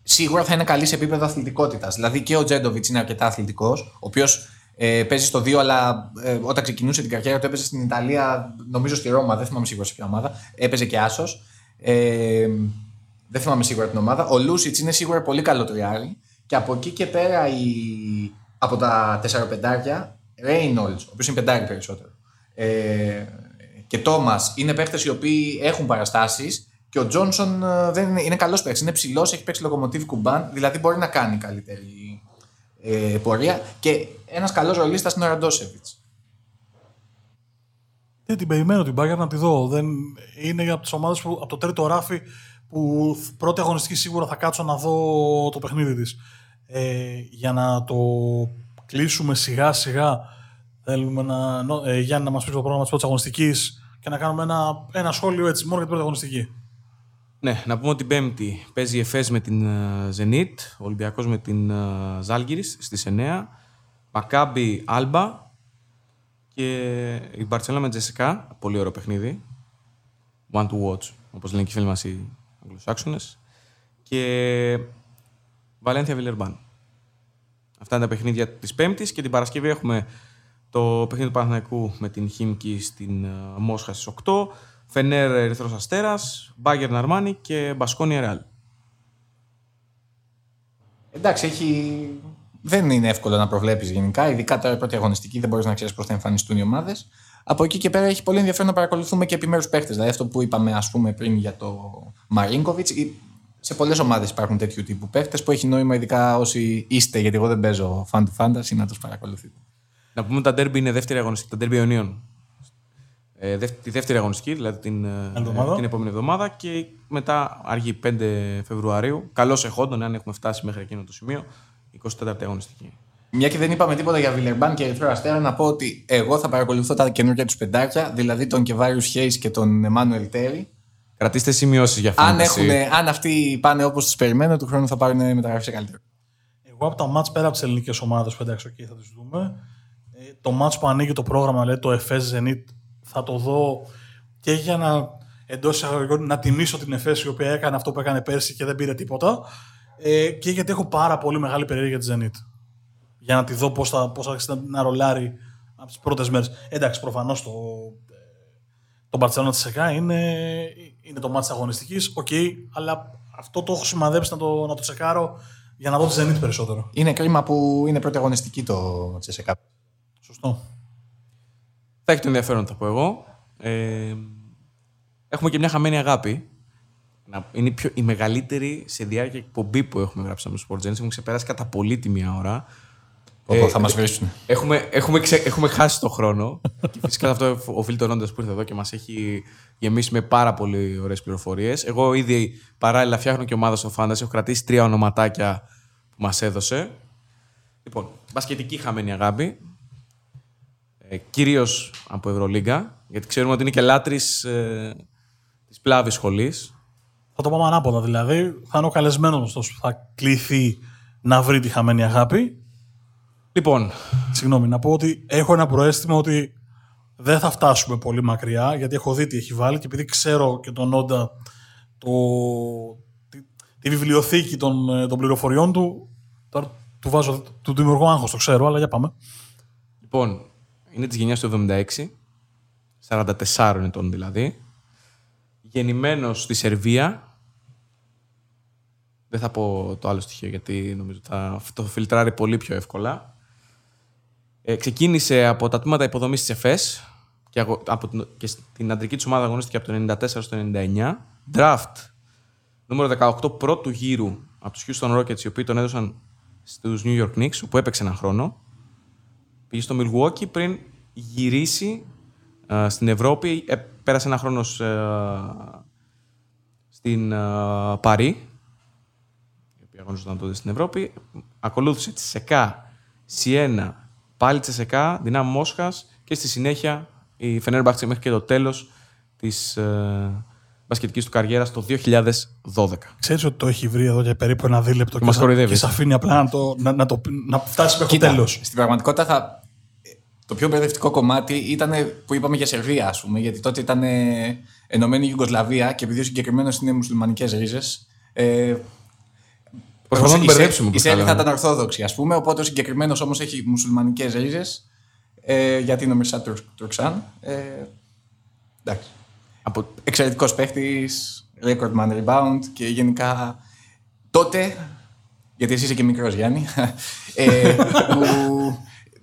Σίγουρα θα είναι καλή σε επίπεδο αθλητικότητας. Δηλαδή και ο Τζέντοβιτς είναι αρκετά αθλητικός, ο οποίος ε, παίζεις στο 2, αλλά ε, όταν ξεκινούσε την καριέρα του έπαιζε στην Ιταλία, νομίζω στη Ρώμα, δεν θυμάμαι σίγουρα σε ποια ομάδα. Έπαιζε και άσος. Ε, δεν θυμάμαι σίγουρα την ομάδα. Ο Λούσιτς είναι σίγουρα πολύ καλό τριάρι. Και από εκεί και πέρα η, από τα 4 πεντάρια, Reynolds, ο οποίος είναι πεντάρι περισσότερο, ε, και Τόμα είναι παίχτε οι οποίοι έχουν παραστάσεις και ο Τζόνσον ε, δεν είναι, είναι καλός παίχτη. Είναι ψηλός, έχει παίξει λογομοτίβ κουμπάν, δηλαδή μπορεί να κάνει καλύτερη ε, πορεία. Και ένας καλός ρολίστας είναι ο Ραντόσεβιτς. Δεν την περιμένω την Bayern να τη δω. Δεν είναι από τις ομάδες που από το τρίτο ράφι που πρώτη αγωνιστική σίγουρα θα κάτσω να δω το παιχνίδι της. Ε, για να το κλείσουμε σιγά σιγά θέλουμε να, ε, Γιάννη να μας πεις το πρόγραμμα της πρώτης αγωνιστικής και να κάνουμε ένα, ένα σχόλιο έτσι μόνο για την πρώτη αγωνιστική. Ναι, να πούμε ότι την Πέμπτη παίζει η ΕΦΕΣ με την Zenit, ο Ολυμπιακός με την Ζάλγκυρης στις 9, Μακάμπι Άλμπα και η Μπαρτσέλα με Τζεσικά, πολύ ωραίο παιχνίδι, one to watch, όπως λένε και οι φίλοι μας οι Αγγλοσάξονες, και Βαλένθια Βιλερμπάν. Αυτά είναι τα παιχνίδια της Πέμπτης και την Παρασκευή έχουμε το παιχνίδι του Παναθηναϊκού με την Χίμκι στην uh, Μόσχα στις 8. Φενέρ Ερυθρός Αστέρας, Μπάγκερ Ναρμάνι και Μπασκόνια Ρεάλ. Εντάξει, έχει... δεν είναι εύκολο να προβλέπεις γενικά. Ειδικά τώρα η πρώτη αγωνιστική δεν μπορείς να ξέρεις πώς θα εμφανιστούν οι ομάδες. Από εκεί και πέρα έχει πολύ ενδιαφέρον να παρακολουθούμε και επιμέρους παίχτες. Δηλαδή αυτό που είπαμε ας πούμε, πριν για το Μαρίνκοβιτς σε πολλές ομάδες υπάρχουν τέτοιου τύπου παίχτες που έχει νόημα, ειδικά όσοι είστε, γιατί εγώ δεν παίζω fan του fantasy, να του παρακολουθείτε. Να πούμε τα derby είναι δεύτερη αγωνιστική, τα derby Ιωνίων. Ε, τη δεύτερη αγωνιστική, δηλαδή την, ε, την επόμενη εβδομάδα και μετά αργή 5 Φεβρουαρίου. Καλώς εχόντων, αν έχουμε φτάσει μέχρι εκείνο το σημείο, 24η αγωνιστική. Μια και δεν είπαμε τίποτα για Βιλερμπάν και Ερυθρό Αστέρα, να πω ότι εγώ θα παρακολουθώ τα καινούργια τους πεντάρια, δηλαδή τον Κεβάριους Χέις και τον Εμμάνουελ Τέρι. Κρατήστε σημειώσεις για αυτό. Αν, αν αυτοί πάνε όπως τους περιμένω, του χρόνου θα πάρουν μεταγραφή σε καλύτερο. Εγώ από τα μάτς πέρα από τι ελληνικές ομάδες που εντάξει, okay, θα τις δούμε. Ε, το μάτς που ανοίγει το πρόγραμμα, λέει το ΕΦΕΣ Zenit, θα το δω και για να εντός εισαγωγικών να τιμήσω την ΕΦΕΣ η οποία έκανε αυτό που έκανε πέρσι και δεν πήρε τίποτα. Ε, και γιατί έχω πάρα πολύ μεγάλη περιέργεια τη Zenit. Για να τη δω πώς θα, πώς θα αρχίσει να ρολάρει από τις πρώτες μέρες. Εντάξει, προφανώς το το Barcelona ΤΣΣΚΑ είναι, είναι το μάτι αγωνιστικής. Ok, okay, αλλά αυτό το έχω σημαδέψει να το, να το τσεκάρω για να δω τη Zenit περισσότερο. Είναι κρίμα που είναι πρώτη αγωνιστική το ΤΣΣΚΑ. Σωστό. Θα έχει το ενδιαφέρον, θα πω εγώ. Ε, έχουμε και μια χαμένη αγάπη. Είναι πιο, η μεγαλύτερη σε διάρκεια εκπομπή που έχουμε γράψει από το Sport Genesis. Έχουμε ξεπεράσει κατά πολύ τη μία ώρα. Όπου θα μας βρίσκουν. Έχουμε, έχουμε, ξε- έχουμε χάσει το χρόνο. και φυσικά αυτό οφείλει τον Όντα που ήρθε εδώ και μας έχει γεμίσει με πάρα πολύ ωραίες πληροφορίες. Εγώ ήδη παράλληλα φτιάχνω και ομάδα στο Fantasy. Έχω κρατήσει τρία ονοματάκια που μας έδωσε. Λοιπόν, μπασκετική χαμένη αγάπη. Ε, Κυρίως από Ευρωλίγκα. Γιατί ξέρουμε ότι είναι και λάτρης ε, της πλάβης σχολής. Θα το πάμε ανάποδα δηλαδή. Θα είναι ο καλεσμένος που θα κληθεί να βρει τη χαμένη αγάπη. Λοιπόν, Συγγνώμη, να πω ότι έχω ένα προαίσθημα ότι δεν θα φτάσουμε πολύ μακριά, γιατί έχω δει τι έχει βάλει και επειδή ξέρω και τον Όντα το, τη, τη βιβλιοθήκη των, ε, των πληροφοριών του, τώρα του βάζω του δημιουργώ άγχος, το ξέρω, αλλά για πάμε. Λοιπόν, είναι της γενιάς του 76, 44 ετών δηλαδή. Γεννημένος στη Σερβία. Δεν θα πω το άλλο στοιχείο γιατί νομίζω θα το φιλτράρει πολύ πιο εύκολα. Ε, ξεκίνησε από τα τμήματα υποδομής της ΕΦΕΣ και, αγω- από την, και στην αντρική της ομάδα αγωνίστηκε από το 94 στο 99. Draft νούμερο 18 πρώτου γύρου από τους Houston Rockets οι οποίοι τον έδωσαν στους New York Knicks όπου έπαιξε έναν χρόνο. Πήγε στο Milwaukee πριν γυρίσει ε, στην Ευρώπη. Ε, πέρασε ένα χρόνος σε, ε, στην ε, Παρί, η οποία αγωνιζόταν τότε στην Ευρώπη. Ακολούθησε τη ΣΕΚΑ, Σιένα, πάλι τη ΣΕΚΑ, Δυνάμει Μόσχας και στη συνέχεια η Φενέρμπαχτσε μέχρι και το τέλος της ε, μπασκετικής του καριέρας το 2012. Ξέρεις ότι το έχει βρει εδώ για περίπου ένα δίλεπτο και, μας σα- κοροϊδεύεις. και σε αφήνει απλά να, το, να, να, το, να φτάσει μέχρι το Κοίτα, τέλος. Στην πραγματικότητα θα... το πιο μπερδευτικό κομμάτι ήταν που είπαμε για Σερβία, ας πούμε, γιατί τότε ήταν ε, ενωμένη Ιουγκοσλαβία και επειδή ο συγκεκριμένος είναι μουσουλμανικές ρίζες. Ε, Προσπαθώ να τον η Σερ- μπερδέψουμε. Η όπως Σέρβια θα τα λέμε. ήταν Ορθόδοξη, ας πούμε, οπότε ο συγκεκριμένος όμως έχει μουσουλμανικές ρίζες. Ε, γιατί είναι ο Μιρσά Τουρ- Τουρξάν. Ε, εντάξει. Από... Εξαιρετικός παίχτης, record man rebound και γενικά τότε. Γιατί εσύ είσαι και μικρός Γιάννη. <laughs> ε, που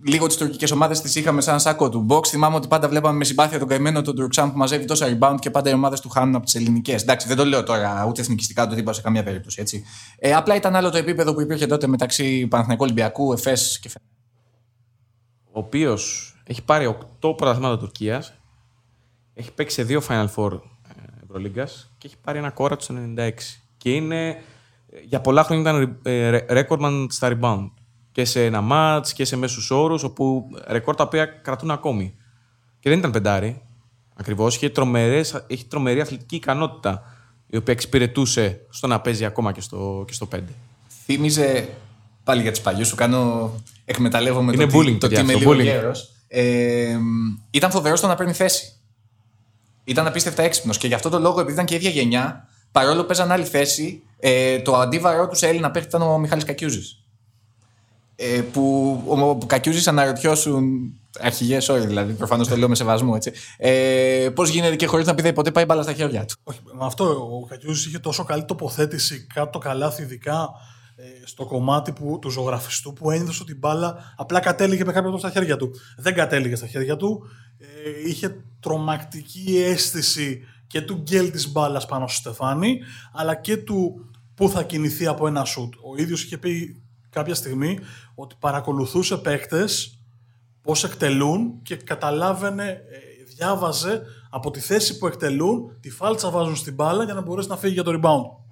λίγο τις τουρκικές ομάδες τις είχαμε σαν σάκο του box. Θυμάμαι ότι πάντα βλέπαμε με συμπάθεια τον καημένο τον Τουρξάν που μαζεύει τόσα rebound και πάντα οι ομάδες του χάνουν από τις ελληνικές. Εντάξει, δεν το λέω τώρα ούτε εθνικιστικά το τίποτα σε καμία περίπτωση. Έτσι. Ε, απλά ήταν άλλο το επίπεδο που υπήρχε τότε μεταξύ Παναθηναϊκού Ολυμπιακού, Εφές και Φε- ο οποίος έχει πάρει 8 πρωταθλήματα Τουρκίας, έχει παίξει σε δύο Final Four ε, Ευρωλίγκας και έχει πάρει ένα κόρα του 96. Και είναι, ε, για πολλά χρόνια ήταν ε, ρέκορμαν στα rebound. Και σε ένα match και σε μέσους όρους, όπου ρεκόρ τα οποία κρατούν ακόμη. Και δεν ήταν πεντάρι. Ακριβώς. Έχει, τρομερές- έχει τρομερή αθλητική ικανότητα, η οποία εξυπηρετούσε στο να παίζει ακόμα και στο, και στο 5. Θύμιζε πάλι για του παλιού, σου κάνω. Εκμεταλλεύομαι Είναι το, bullying, τι- το παιδιά, τι είμαι αυτό, λίγο bullying. γέρος. Ε, ήταν φοβερός στο να παίρνει θέση. Ήταν απίστευτα έξυπνος και γι' αυτό το λόγο, επειδή ήταν και η ίδια γενιά, παρόλο που παίζαν άλλη θέση, ε, το αντίβαρό τους σε Έλληνα παίχτη ήταν ο Μιχάλης Κακιούζης. Ε, που ο, ο Κακιούζης αναρωτιώσουν αρχηγές όροι, δηλαδή προφανώς το λέω με σεβασμό, έτσι. Ε, Πώς γίνεται και χωρίς να πηδάει ποτέ πάει μπάλα στα χέρια του. Όχι, με αυτό ο Κακιούζης είχε τόσο καλή τοποθέτηση κάτω το καλάθι, ειδικά ε, στο κομμάτι που, του ζωγραφιστού που ένιωσε ότι η μπάλα απλά κατέληγε με κάποιο τρόπο στα χέρια του. Δεν κατέληγε στα χέρια του. Ε, είχε τρομακτική αίσθηση και του γκέλ της μπάλας πάνω στο στεφάνι, αλλά και του πού θα κινηθεί από ένα σουτ. Ο ίδιος είχε πει κάποια στιγμή ότι παρακολουθούσε παίκτες πώς εκτελούν και καταλάβαινε, ε, διάβαζε από τη θέση που εκτελούν, τη φάλτσα βάζουν στην μπάλα για να μπορέσει να φύγει για το rebound.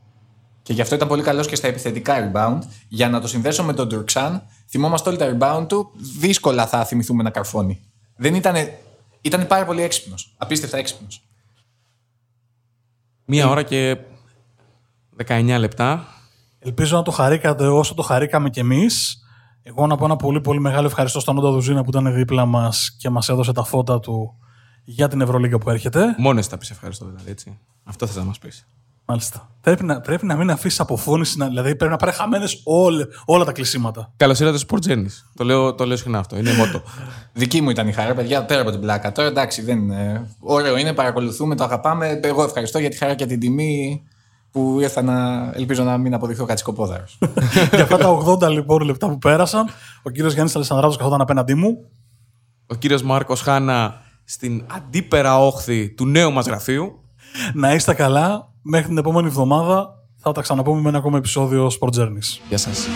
Και γι' αυτό ήταν πολύ καλός και στα επιθετικά rebound. Για να το συνδέσω με τον Τουρξάν, θυμόμαστε όλοι τα rebound του, δύσκολα θα θυμηθούμε να καρφώνει. Δεν ήτανε, ήταν πάρα πολύ έξυπνος. Απίστευτα έξυπνος. Μία ώρα και 19 λεπτά. Ελπίζω να το χαρήκατε όσο το χαρήκαμε κι εμείς. Εγώ να πω ένα πολύ πολύ μεγάλο ευχαριστώ στον Όντα Δουζίνα που ήταν δίπλα μας και μας έδωσε τα φώτα του για την Ευρωλίγκα που έρχεται. Μόνο εσύ θα πεις ευχαριστώ, δηλαδή έτσι. Αυτό θες να μας πεις. Μάλιστα. Πρέπει να, πρέπει να μην αφήσεις αποφώνηση, να- δηλαδή πρέπει να πάρει χαμένες όλα τα κλεισίματα. Καλώς ήρθατε στο Sport Journeys. Το λέω, το λέω συχνά αυτό. Είναι μότο. <laughs> Δική μου ήταν η χαρά, παιδιά, πέρα από την πλάκα. Τώρα εντάξει, δεν είναι. Ωραίο είναι, παρακολουθούμε, το αγαπάμε. Εγώ ευχαριστώ για τη χαρά και την τιμή που ήρθα να. Ελπίζω να μην αποδειχθώ κατσικοπόδαρο. <laughs> για αυτά τα 80 λοιπόν λεπτά που πέρασαν, ο κύριος Γιάννης Αλεσανδράτο καθόταν απέναντί μου. Ο κύριος Μάρκος Χάνα στην αντίπερα όχθη του νέου μας γραφείου. Να είστε καλά. Μέχρι την επόμενη εβδομάδα θα τα ξαναπούμε με ένα ακόμα επεισόδιο Sport Journeys. Γεια σας.